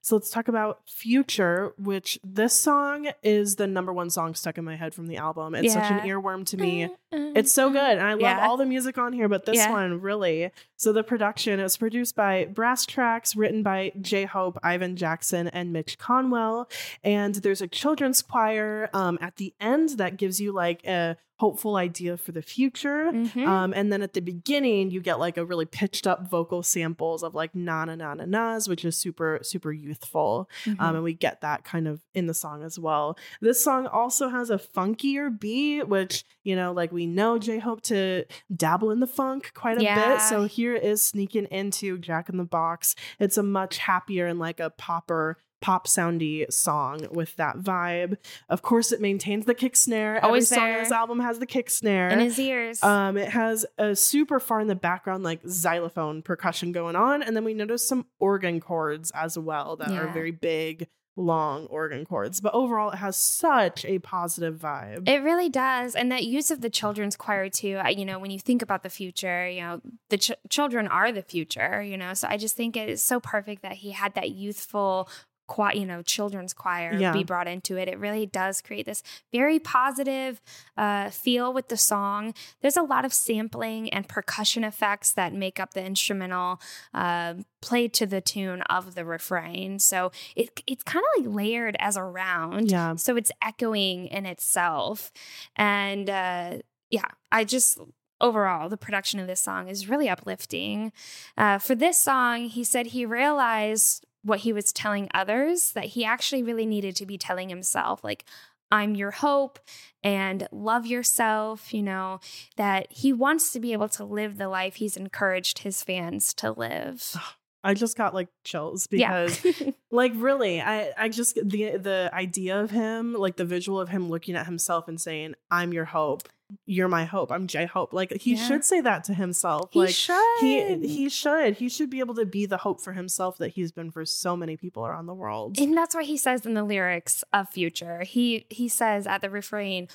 So let's talk about Future, which this song is the number one song stuck in my head from the album. It's such an earworm to me. It's so good. And I love Yeah. all the music on here, but this Yeah. one really. So the production is produced by Brasstracks, written by J Hope, Ivan Jackson, and Mitch Conwell. And there's a children's choir um, at the end that gives you like a hopeful idea for the future. Mhm. Um, and then at the beginning, you get like a really pitched up vocal samples of like na na na na na's, which is super, super youthful. Mhm. Um, and we get that kind of in the song as well. This song also has a funkier beat, which, you know, like we know J Hope to dabble in the funk quite a Yeah. bit. So here is sneaking into Jack in the Box. It's a much happier and like a popper. Pop soundy song with that vibe. Of course, it maintains the kick snare. Always Every song on this album has the kick snare. in his ears. Um, it has a super far in the background, like xylophone percussion going on, and then we notice some organ chords as well that are very big long organ chords. But overall, it has such a positive vibe. It really does. And that use of the children's choir, too, I- you know, when you think about the future, you know, the ch- children are the future, you know. So I just think it is so perfect that he had that youthful, choir, you know, children's choir Yeah. be brought into it. It really does create this very positive uh, feel with the song. There's a lot of sampling and percussion effects that make up the instrumental uh, played to the tune of the refrain. So it, it's kind of like layered as a round. Yeah. So it's echoing in itself. And uh, yeah, I just overall, the production of this song is really uplifting. Uh, for this song, he said he realized what he was telling others that he actually really needed to be telling himself. Like, I'm your hope and love yourself, you know, that he wants to be able to live the life he's encouraged his fans to live. I just got like chills Yeah. because <laughs> like really I I just the the idea of him like the visual of him looking at himself and saying I'm your hope you're my hope I'm J Hope like he Yeah. should say that to himself He like should. he he should he should be able to be the hope for himself that he's been for so many people around the world And that's what he says in the lyrics of Future. He he says at the refrain,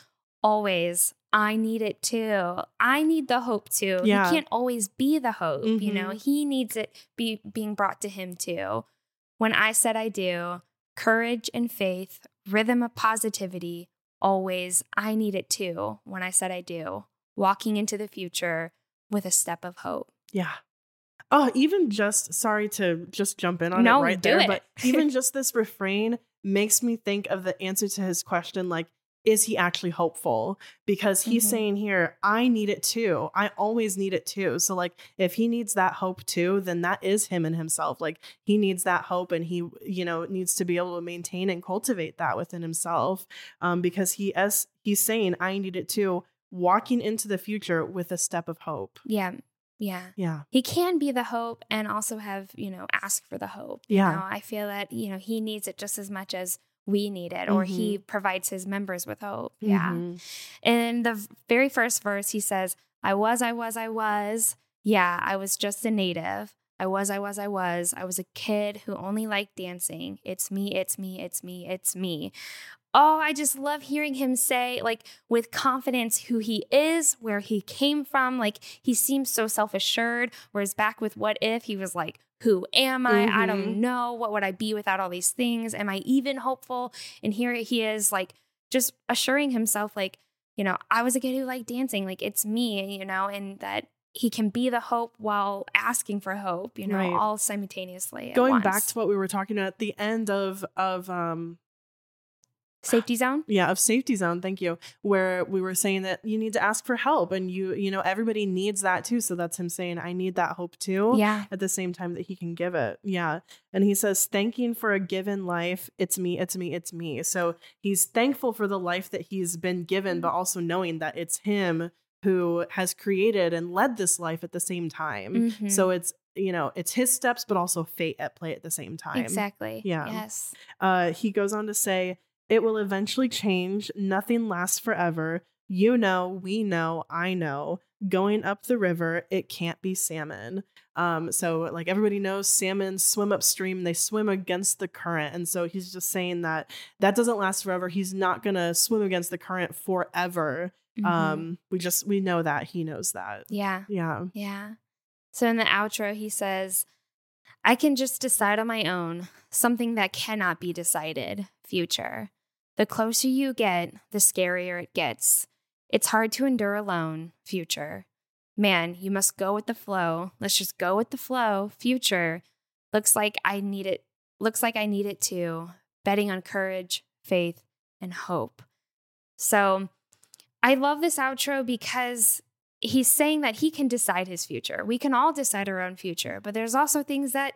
always, I need it too. I need the hope too. Yeah. He can't always be the hope, you know. Mhm. He needs it be being brought to him too. When I said I do, courage and faith, rhythm of positivity, always, I need it too. When I said I do, walking into the future with a step of hope. Yeah. Oh, even just sorry to just jump in on No, it right there, it. but even <laughs> just this refrain makes me think of the answer to his question like is he actually hopeful? Because he's Mhm. saying here, I need it too. I always need it too. So like if he needs that hope too, then that is him and himself. Like he needs that hope and he, you know, needs to be able to maintain and cultivate that within himself. Um, because he as he's saying, I need it too, walking into the future with a step of hope. Yeah. Yeah. Yeah. he can be the hope and also have you know ask for the hope you Yeah. know? i feel that you know he needs it just as much as we need it or he Mm-hmm. provides his members with hope. Yeah. Mhm. in the very first verse he says i was i was i was. Yeah i was just a native. I was i was i was. I was a kid who only liked dancing. It's me it's me it's me it's me Oh, I just love hearing him say, like, with confidence who he is, where he came from. Like, he seems so self assured. Whereas back with What If, he was like, Who am I? I don't Mhm. know. What would I be without all these things? Am I even hopeful? And here he is, like, just assuring himself, like, you know, I was a kid who liked dancing. Like, it's me, you know, and that he can be the hope while asking for hope, you know, Right. all simultaneously. Going back to what we were talking about at the end of of um safety zone. yeah of safety zone thank you where we were saying that you need to ask for help and you you know everybody needs that too so that's him saying i need that hope too Yeah. at the same time that he can give it yeah and he says thanking for a given life it's me it's me it's me so he's thankful for the life that he's been given but also knowing that it's him who has created and led this life at the same time Mhm. so it's you know it's his steps but also fate at play at the same time Exactly. Yeah. Yes. uh, he goes on to say, It will eventually change. Nothing lasts forever. You know, we know, I know. Going up the river, it can't be salmon. Um, so, like everybody knows, salmon swim upstream, they swim against the current. And so he's just saying that that doesn't last forever. He's not going to swim against the current forever. Mhm. Um, we just, we know that. He knows that. yeah. Yeah. Yeah. So in the outro, he says, I can just decide on my own something that cannot be decided, future. The closer you get, the scarier it gets. It's hard to endure alone, future. Man, you must go with the flow. Let's just go with the flow, future. Looks like I need it. Looks like I need it too. Betting on courage, faith, and hope. So I love this outro because he's saying that he can decide his future. We can all decide our own future, but there's also things that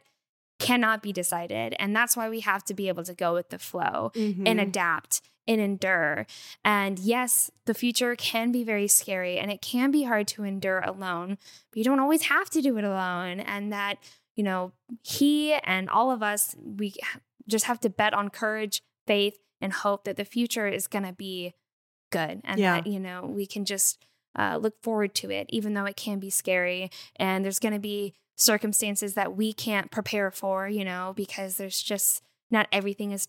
cannot be decided. And that's why we have to be able to go with the flow and Mhm. adapt and endure. And yes, the future can be very scary and it can be hard to endure alone, but you don't always have to do it alone. And that, you know, he and all of us, we just have to bet on courage, faith, and hope that the future is going to be good and Yeah. that, you know, we can just uh, look forward to it, even though it can be scary. And there's going to be circumstances that we can't prepare for, you know, because there's just not everything is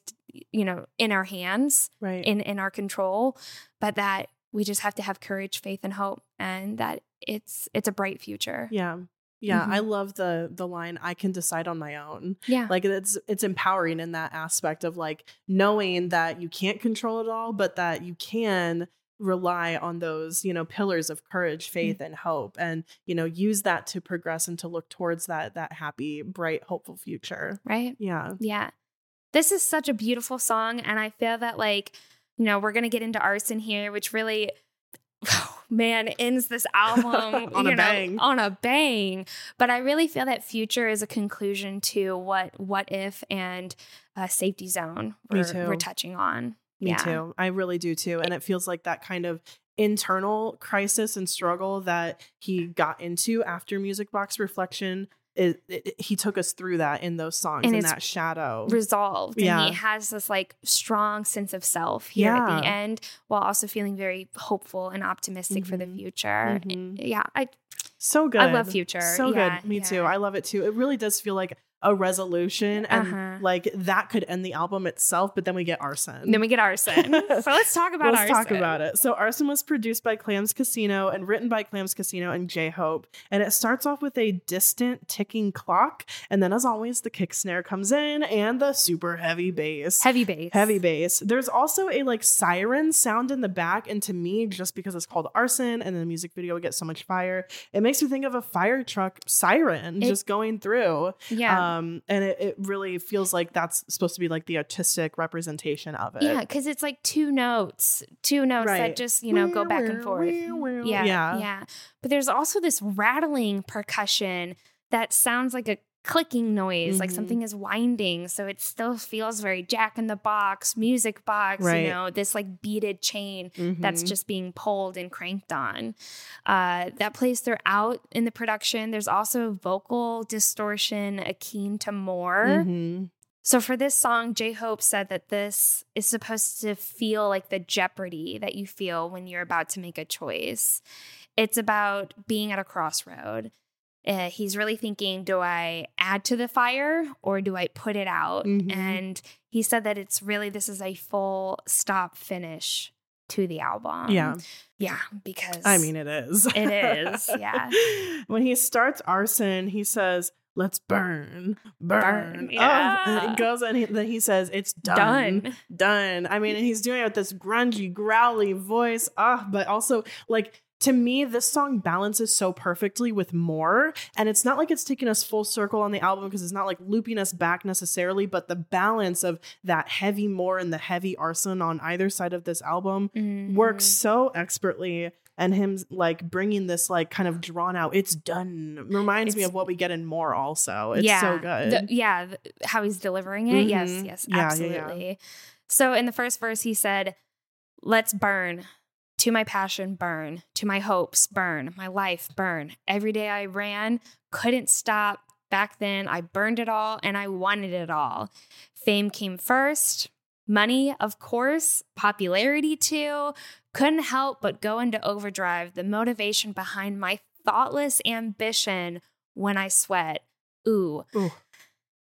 you know in our hands Right. in in our control but that we just have to have courage faith and hope and that it's it's a bright future yeah. Yeah, I Mhm. love the the line I can decide on my own. yeah Like it's it's empowering in that aspect of like knowing that you can't control it all, but that you can rely on those, you know, pillars of courage, faith and hope and, you know, use that to progress and to look towards that that happy, bright, hopeful future. right Yeah. Yeah. This is such a beautiful song. And I feel that, like, you know, we're going to get into arson here, which really, man, ends this album <laughs> On a know, bang. On a bang. But I really feel that future is a conclusion to what What If and uh, Safety Zone we're, we're touching on. Me Yeah. too. I really do too. And it feels like that kind of internal crisis and struggle that he got into after Music Box Reflection. It, it, it- he took us through that in those songs And in that shadow. Resolved. Yeah. And he has this like strong sense of self here at the end while also feeling very hopeful and optimistic for the Mhm. future. Mhm. Yeah. I, So good. I love Future. So Yeah, good. Me too. I love it too. It really does feel like a resolution and Uh-huh. like that could end the album itself, but then we get arson. then we get arson. <laughs> so let's talk about Let's arson. talk about it. So, Arson was produced by Clams Casino and written by Clams Casino and J Hope. And it starts off with a distant ticking clock. And then, as always, the kick snare comes in and the super heavy bass. Heavy bass. Heavy bass. There's also a like siren sound in the back. And to me, just because it's called Arson and the music video gets so much fire, it makes me think of a fire truck siren It- just going through. Yeah. Um, Um, and it, it really feels like that's supposed to be like the artistic representation of it. yeah, because it's like two notes, two notes Right. that just, you know, go back and forth. Yeah, Yeah. yeah. But there's also this rattling percussion that sounds like a clicking noise, like Mhm. something is winding. So it still feels very Jack in the Box, music box, Right. you know, this like beaded chain that's Mhm. just being pulled and cranked on. Uh, that plays throughout in the production. There's also vocal distortion akin to more. Mhm. So for this song, J Hope said that this is supposed to feel like the jeopardy that you feel when you're about to make a choice. It's about being at a crossroad. Uh, he's really thinking, do I add to the fire or do I put it out? Mhm. And he said that it's really this is a full stop finish to the album. Yeah. Yeah, because I mean, it is. <laughs> It is, yeah. <laughs> when he starts arson, he says, "Let's burn, burn." Burn, Oh, <laughs> yeah. and it goes and he, then he says, "It's done, done. done." I mean, and he's doing it with this grungy, growly voice. Ah, but also like. To me, this song balances so perfectly with more. And it's not like it's taking us full circle on the album because it's not like looping us back necessarily, but the balance of that heavy more and the heavy arson on either side of this album works Mhm. so expertly and him like bringing this like kind of drawn out it's done reminds me of what we get in more also it's so good The- yeah, th- how he's delivering it. Yes, Mhm. yes, Yeah, yeah, absolutely. yeah. So in the first verse, he said, Let's burn. To my passion, burn. To my hopes, burn. My life, burn. Every day I ran, couldn't stop. Back then, I burned it all and I wanted it all. Fame came first. Money, of course. Popularity, too. Couldn't help but go into overdrive. The motivation behind my thoughtless ambition when I sweat. Ooh. Ooh.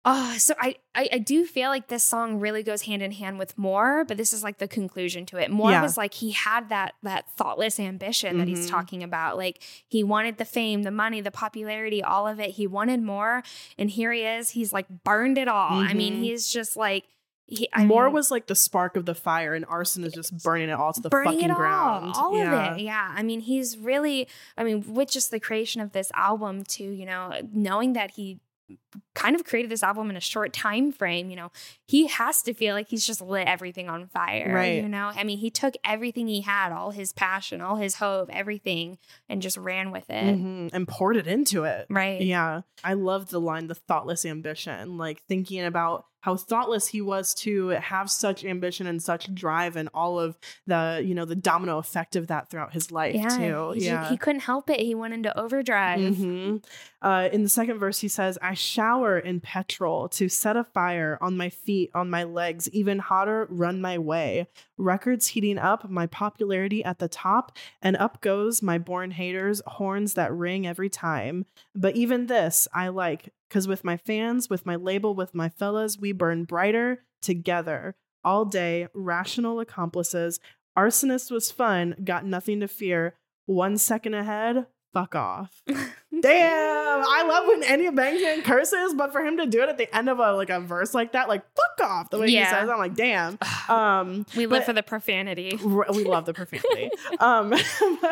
Oh, so I, I I do feel like this song really goes hand in hand with more, but this is like the conclusion to it. More Yeah. was like he had that that thoughtless ambition that he's Mhm. talking about. Like he wanted the fame, the money, the popularity, all of it. He wanted more, and here he is. He's like burned it all. I mean, Mhm. he's just like he. I more mean, was like the spark of the fire and arson is just burning it all to the fucking it all, ground all yeah. of it. Yeah, I mean, he's really. I mean, with just the creation of this album, too. You know, knowing that he kind of created this album in a short time frame you know he has to feel like he's just lit everything on fire Right. you know i mean he took everything he had all his passion all his hope everything and just ran with it Mhm, and poured it into it right Yeah. I love the line, the thoughtless ambition, like thinking about how thoughtless he was to have such ambition and such drive and all of the, you know, the domino effect of that throughout his life yeah too. he, yeah. he couldn't help it he went into overdrive Mhm. Uh, in the second verse, he says, I shower in petrol to set a fire on my feet, on my legs, even hotter, run my way. Records heating up, my popularity at the top, and up goes my born haters, horns that ring every time. But even this, I like Cause with my fans, with my label, with my fellas, we burn brighter together all day. Rational accomplices. Arsonist was fun, got nothing to fear. One second ahead, fuck off. <laughs> Damn, I love when Enya bangs in curses, but for him to do it at the end of a like a verse like that, like fuck off, the way Yeah. he says, I'm like, damn. <sighs> Um, We live but- for the profanity. R- we love the profanity. <laughs> um,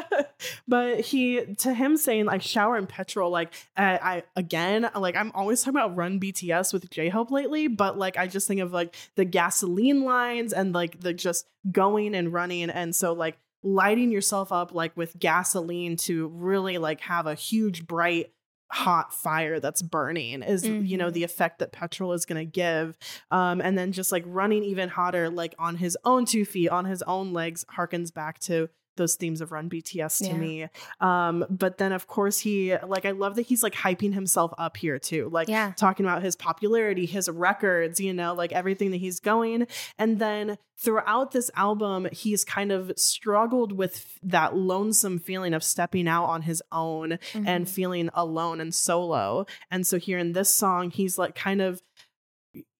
<laughs> but he to him saying like shower and petrol, like uh, I again, like I'm always talking about run BTS with J Hope lately, but like I just think of like the gasoline lines and like the just going and running, and so like lighting yourself up like with gasoline to really like have a huge bright hot fire that's burning is you know Mhm. the effect that petrol is going to give um and then just like running even hotter like on his own two feet on his own legs harkens back to those themes of run bts to Yeah. me um but then of course he like i love that he's like hyping himself up here too like Yeah. talking about his popularity his records you know like everything that he's going and then throughout this album he's kind of struggled with that lonesome feeling of stepping out on his own and Mhm. feeling alone and solo. And so here in this song, he's like kind of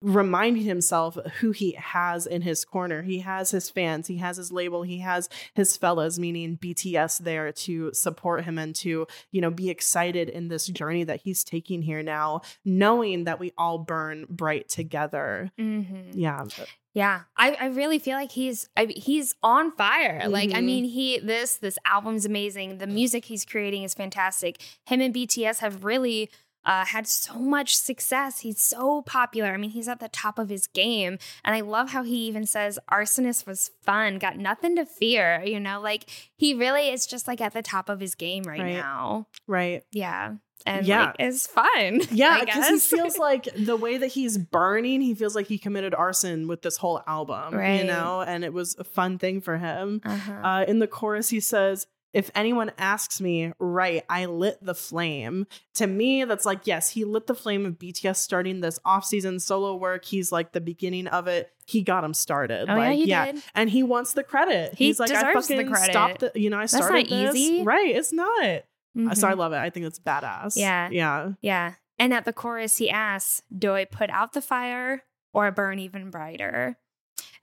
reminding himself who he has in his corner. He has his fans, he has his label, he has his fellas, meaning BTS there to support him and to, you know, be excited in this journey that he's taking here now, knowing that we all burn bright together. Mhm. Yeah. Yeah, I, I really feel like he's I, he's on fire. Like I Mhm. mean, he this this album's amazing. The music he's creating is fantastic. Him and BTS have really uh, had so much success. He's so popular. I mean, he's at the top of his game, and I love how he even says "Arsonist was fun, got nothing to fear." You know, like he really is just like at the top of his game right, Right. now. Right. Yeah, and Yeah. like it's fun. <laughs> Yeah, because he feels <laughs> like the way that he's burning, he feels like he committed arson with this whole album, right. you know, and it was a fun thing for him. Uh-huh. Uh, in the chorus, he says, if anyone asks me, right, I lit the flame. To me, that's like, yes, he lit the flame of BTS starting this off-season solo work. He's like the beginning of it. He got him started. Oh, yeah, like, he did. And he wants the credit. He He's like, I the fucking credit. stopped the, you know, I That's started not this. easy. Right. It's not. Uh, So I Mhm. love it. I think it's badass. Yeah. Yeah. Yeah. And at the chorus, he asks, Do I put out the fire or burn even brighter?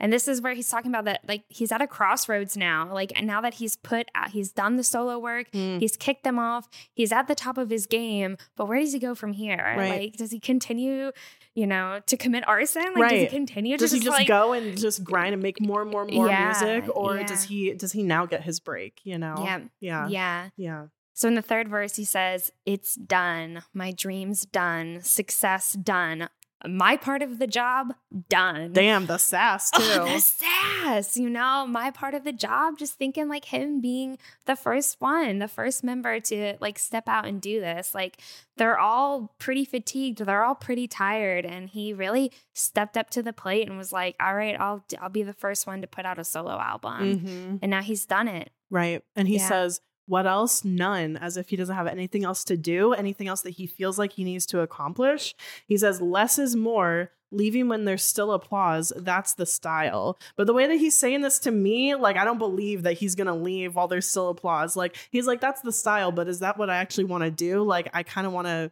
And this is where he's talking about that, like, he's at a crossroads now. Like, and now that he's put out, he's done the solo work, Mm. he's kicked them off, he's at the top of his game. But where does he go from here? Right. Like, does he continue, you know, to commit arson? Like, does he continue to does he just like, go and just grind and make more and more and more Yeah, music or yeah. does he does he now get his break you know Yeah. yeah Yeah. yeah So in the third verse, he says, It's done. My dream's done. Success done. My part of the job done. damn the sass too <laughs> Oh, the sass, you know, my part of the job, just thinking like him being the first one, the first member to like step out and do this. Like they're all pretty fatigued, they're all pretty tired, and he really stepped up to the plate and was like, "All right, I'll I'll be the first one to put out a solo album," Mhm. and now he's done it. right and he Yeah. says what else? None as if he doesn't have anything else to do anything else that he feels like he needs to accomplish. He says less is more leaving when there's still applause. That's the style. But the way that he's saying this to me like i don't believe that he's gonna leave while there's still applause. Like he's like that's the style but is that what i actually want to do? Like i kind of want to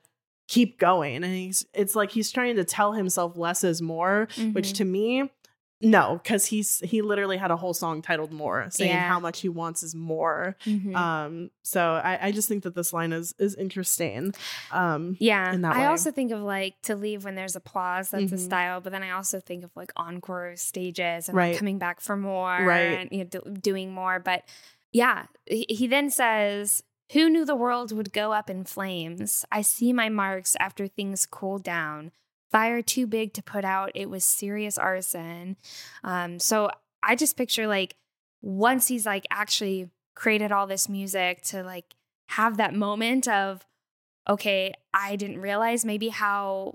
keep going. And he's it's like he's trying to tell himself less is more which Mhm. to me no because he's he literally had a whole song titled more saying Yeah. how much he wants is more Mhm. um so I, I just think that this line is is interesting um Yeah. in that I way. also think of like to leave when there's applause, that's a Mhm. style. But then I also think of like encore stages and like, coming back for more Right. and you know, do, doing more. But yeah, he, he then says, Who knew the world would go up in flames? I see my marks after things cool down. Fire too big to put out. It was serious arson. Um, so I just picture like once he's like actually created all this music to like have that moment of, okay, I didn't realize maybe how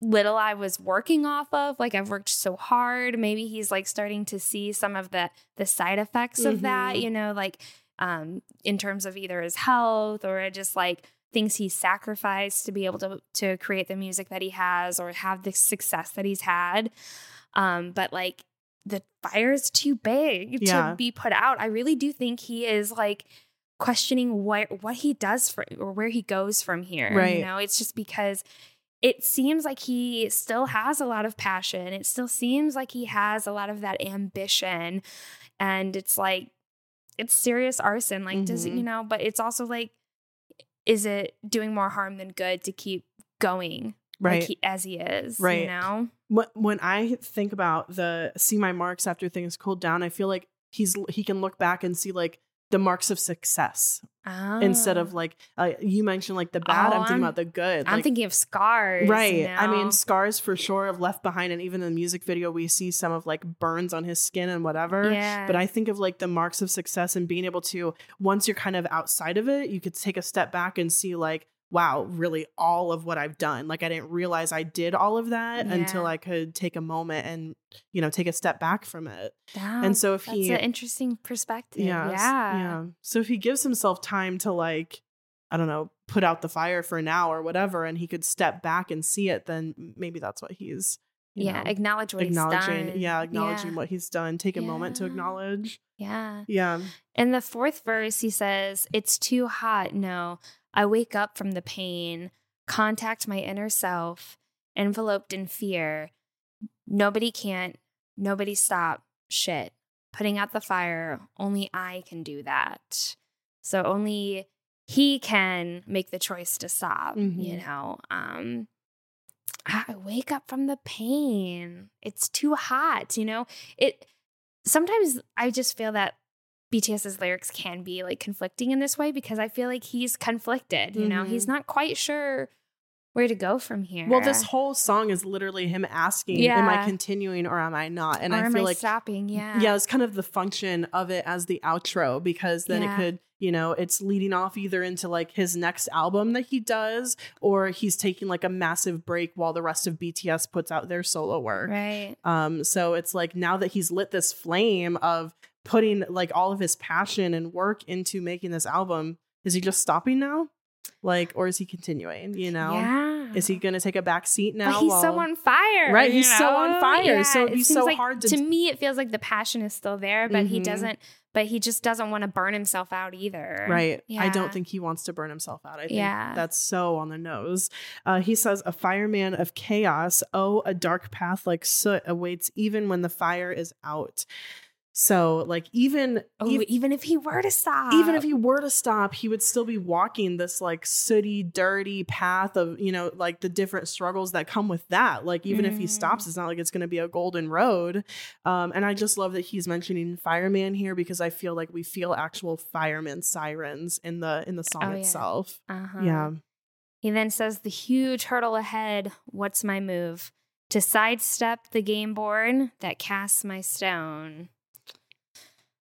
little I was working off of. Like I've worked so hard. Maybe he's like starting to see some of the the side effects of that, Mhm. you know, like um in terms of either his health or just like things he sacrificed to be able to to create the music that he has or have the success that he's had. Um but like the fire is too big Yeah. to be put out. I really do think he is like questioning what what he does for or where he goes from here. Right. You know, it's just because it seems like he still has a lot of passion. It still seems like he has a lot of that ambition. And it's like, it's serious arson. Like, does it, you know, but it's also like, is it doing more harm than good to keep going Right. like he, as he is? Right. You know? When- when I think about the see my marks after things cooled down, I feel like he's he can look back and see like the marks of success instead of Oh. like uh, you mentioned like the bad. Oh, I'm thinking I'm- about the good. I'm like- thinking of scars. Right. I mean, scars for sure of left behind, and even in the music video, we see some of like burns on his skin and whatever. Yeah. But I think of like the marks of success and being able to, once you're kind of outside of it, you could take a step back and see like, wow, really all of what I've done. Like I didn't realize I did all of that until I could take a moment and, you know, take a step back from it. That- and so if that's he- an interesting perspective. Yeah. Yeah. Yeah. So if he gives himself time to like, I don't know, put out the fire for now or whatever, and he could step back and see it, then maybe that's what he's you Yeah. know, Acknowledge what acknowledging. he's done. Yeah, acknowledging yeah. what he's done. Take a moment to acknowledge. Yeah. Yeah. In the fourth verse, he says, It's too hot. No, I wake up from the pain, contact my inner self, enveloped in fear. Nobody can't, nobody stop. Shit. Putting out the fire, only I can do that. So only he can make the choice to stop, you Mhm. know. Um I wake up from the pain. It's too hot, you know. It sometimes I just feel that BTS's lyrics can be like conflicting in this way because I feel like he's conflicted, you know. Mhm. He's not quite sure where to go from here. Well, this whole song is literally him asking, "Am I continuing or am I not?" And or I am feel I like stopping? Yeah. yeah, it's kind of the function of it as the outro because then it could, you know, it's leading off either into like his next album that he does, or he's taking like a massive break while the rest of BTS puts out their solo work. Right. Um, so it's like now that he's lit this flame of putting like all of his passion and work into making this album, is he just stopping now? Like, or is he continuing? You know? Yeah. Is he gonna take a back seat now? But he's so on fire. Right, he's so on know? fire, so it'd be so like- hard to- To me, it feels like the passion is still there, but he Mhm. doesn't. But he just doesn't want to burn himself out either. Right. yeah. I don't think he wants to burn himself out. I think Yeah. that's so on the nose. Uh, he says, A fireman of chaos, oh, a dark path like soot awaits even when the fire is out. So, like, even, Oh, ev- even if he were to stop, even if he were to stop, he would still be walking this like sooty, dirty path of, you know, like the different struggles that come with that. Like, even if he Mm. stops, it's not like it's going to be a golden road. Um, and I just love that he's mentioning fireman here because I feel like we feel actual fireman sirens in the in the song Oh, yeah. itself. Uh-huh. Yeah. He then says, The huge hurdle ahead, what's my move? To sidestep the game board that casts my stone.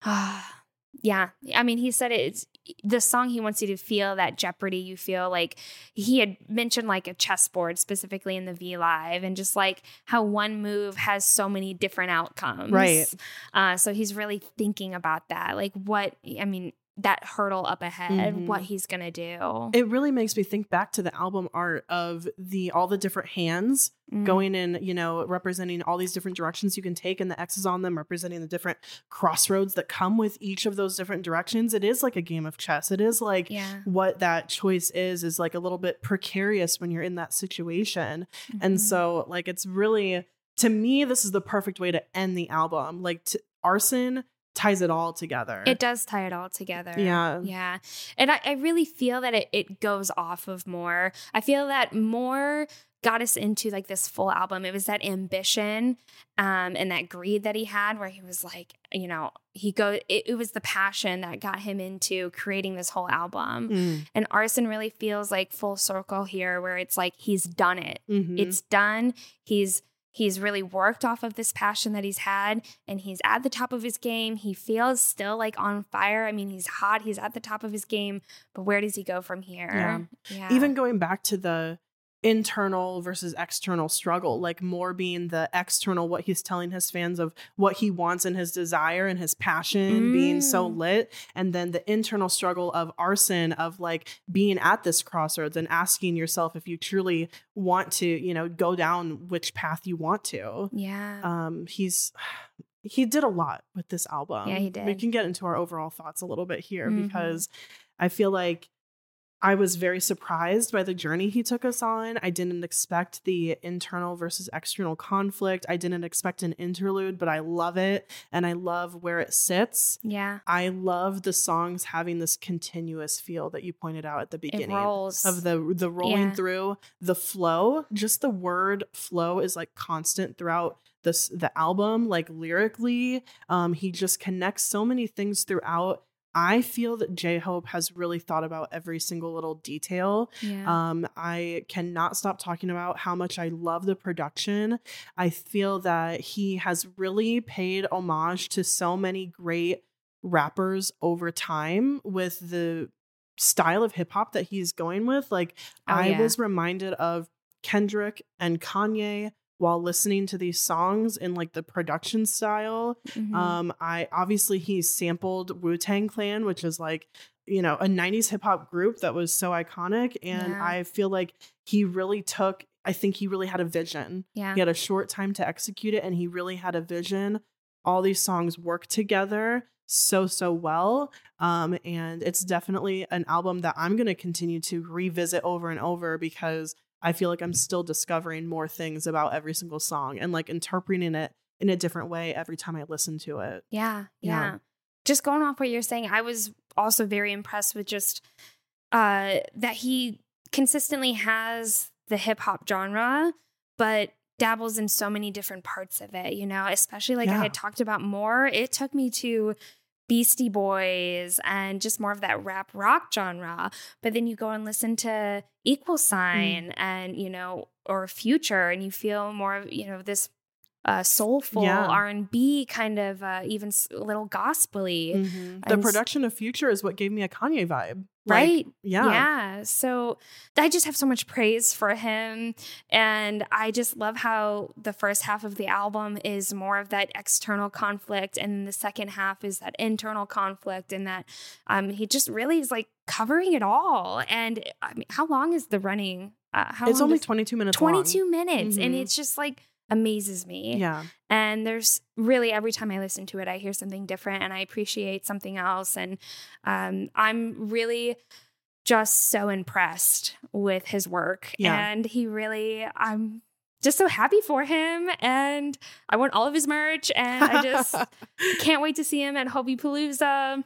<sighs> yeah. I mean, he said it's the song he wants you to feel that jeopardy you feel like he had mentioned like a chessboard specifically in the V Live and just like how one move has so many different outcomes. Right. Uh, so he's really thinking about that. Like what I mean, that hurdle up ahead, Mhm. what he's gonna do. It really makes me think back to the album art of the all the different hands Mm. going in, you know, representing all these different directions you can take and the X's on them representing the different crossroads that come with each of those different directions. It is like a game of chess. It is like Yeah. what that choice is is like a little bit precarious when you're in that situation. And Mhm. so like it's really to me this is the perfect way to end the album. Like t- Arson ties it all together. It does tie it all together. Yeah. Yeah. And I, I really feel that it, it goes off of more. I feel that more got us into like this full album. It was that ambition um, and that greed that he had where he was like, you know, he go it, it was the passion that got him into creating this whole album. Mm, And Arson really feels like full circle here where it's like he's done it. mhm. It's done. He's he's really worked off of this passion that he's had and he's at the top of his game. He feels still like on fire. I mean, he's hot, he's at the top of his game, but where does he go from here? Yeah. even going back to the internal versus external struggle like more being the external what he's telling his fans of what he wants and his desire and his passion being so Mm. lit and then the internal struggle of arson of like being at this crossroads and asking yourself if you truly want to you know go down which path you want to Yeah. um he's he did a lot with this album Yeah, he did. we can get into our overall thoughts a little bit here Mhm. because i feel like I was very surprised by the journey he took us on. I didn't expect the internal versus external conflict. I didn't expect an interlude, but I love it and I love where it sits. Yeah. I love the songs having this continuous feel that you pointed out at the beginning of the the rolling Yeah. through the flow. Just the word flow is like constant throughout this the album like lyrically. Um he just connects so many things throughout. I feel that J Hope has really thought about every single little detail. Yeah. Um, I cannot stop talking about how much I love the production. I feel that he has really paid homage to so many great rappers over time with the style of hip hop that he's going with. Like, Oh, I yeah. was reminded of Kendrick and Kanye while listening to these songs in like the production style. Mhm. Um, I obviously he sampled Wu Tang Clan, which is like you know a '90s hip hop group that was so iconic, and Yeah. I feel like he really took. I think he really had a vision. yeah. He had a short time to execute it, and he really had a vision. All these songs work together so so well, um, and it's definitely an album that I'm going to continue to revisit over and over because I feel like I'm still discovering more things about every single song and like interpreting it in a different way every time I listen to it. Yeah, Yeah. yeah. Just going off what you're saying, I was also very impressed with just uh that he consistently has the hip hop genre, but dabbles in so many different parts of it, you know, especially like I had talked about more. It took me to Beastie Boys and just more of that rap rock genre. But then you go and listen to Equal Sign and, you know, or Future and you feel more of, you know, this uh, soulful Yeah. R&B kind of uh, even s- a little gospely. The And s- production of Future is what gave me a Kanye vibe. Like, Right. yeah. Yeah. So I just have so much praise for him. And I just love how the first half of the album is more of that external conflict. And the second half is that internal conflict. And that um, he just really is like covering it all. And I mean, how long is the running? Uh, how It's long only does- 22 minutes long. 22 minutes. And Mhm. it's just like amazes me. Yeah. And there's really every time I listen to it, I hear something different and I appreciate something else. And um, I'm really just so impressed with his work. Yeah. And he really, I'm just so happy for him. And I want all of his merch. And I just <laughs> can't wait to see him at Hobipalooza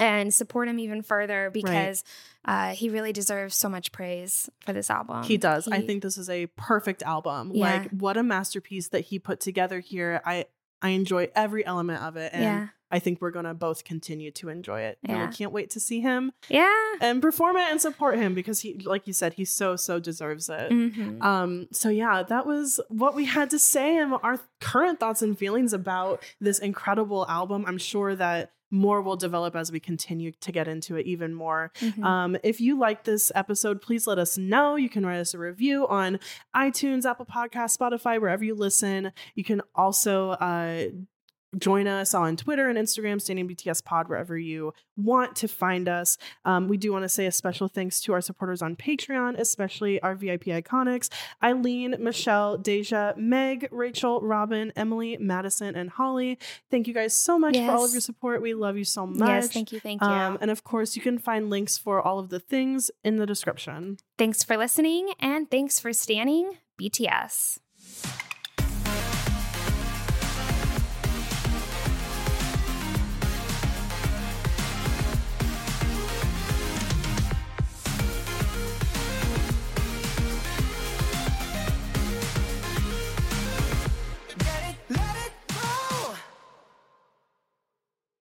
and support him even further because uh, he really deserves so much praise for this album. He does. I think this is a perfect album. Yeah. Like what a masterpiece that he put together here. I I enjoy every element of it and Yeah. I think we're going to both continue to enjoy it. And Yeah. we can't wait to see him Yeah. and perform it and support him because he like you said he so so deserves it. Mhm. Um, so yeah, that was what we had to say and our current thoughts and feelings about this incredible album. I'm sure that more will develop as we continue to get into it even more. Mhm. Um, if you like this episode, please let us know. You can write us a review on iTunes, Apple Podcasts, Spotify, wherever you listen. You can also uh, join us on Twitter and Instagram, Standing BTS Pod, wherever you want to find us. Um, we do want to say a special thanks to our supporters on Patreon, especially our VIP iconics Eileen, Michelle, Deja, Meg, Rachel, Robin, Emily, Madison, and Holly. Thank you guys so much for all of your support. We love you so much. Yes, thank you, thank you. Um, and of course, you can find links for all of the things in the description. Thanks for listening and thanks for standing BTS.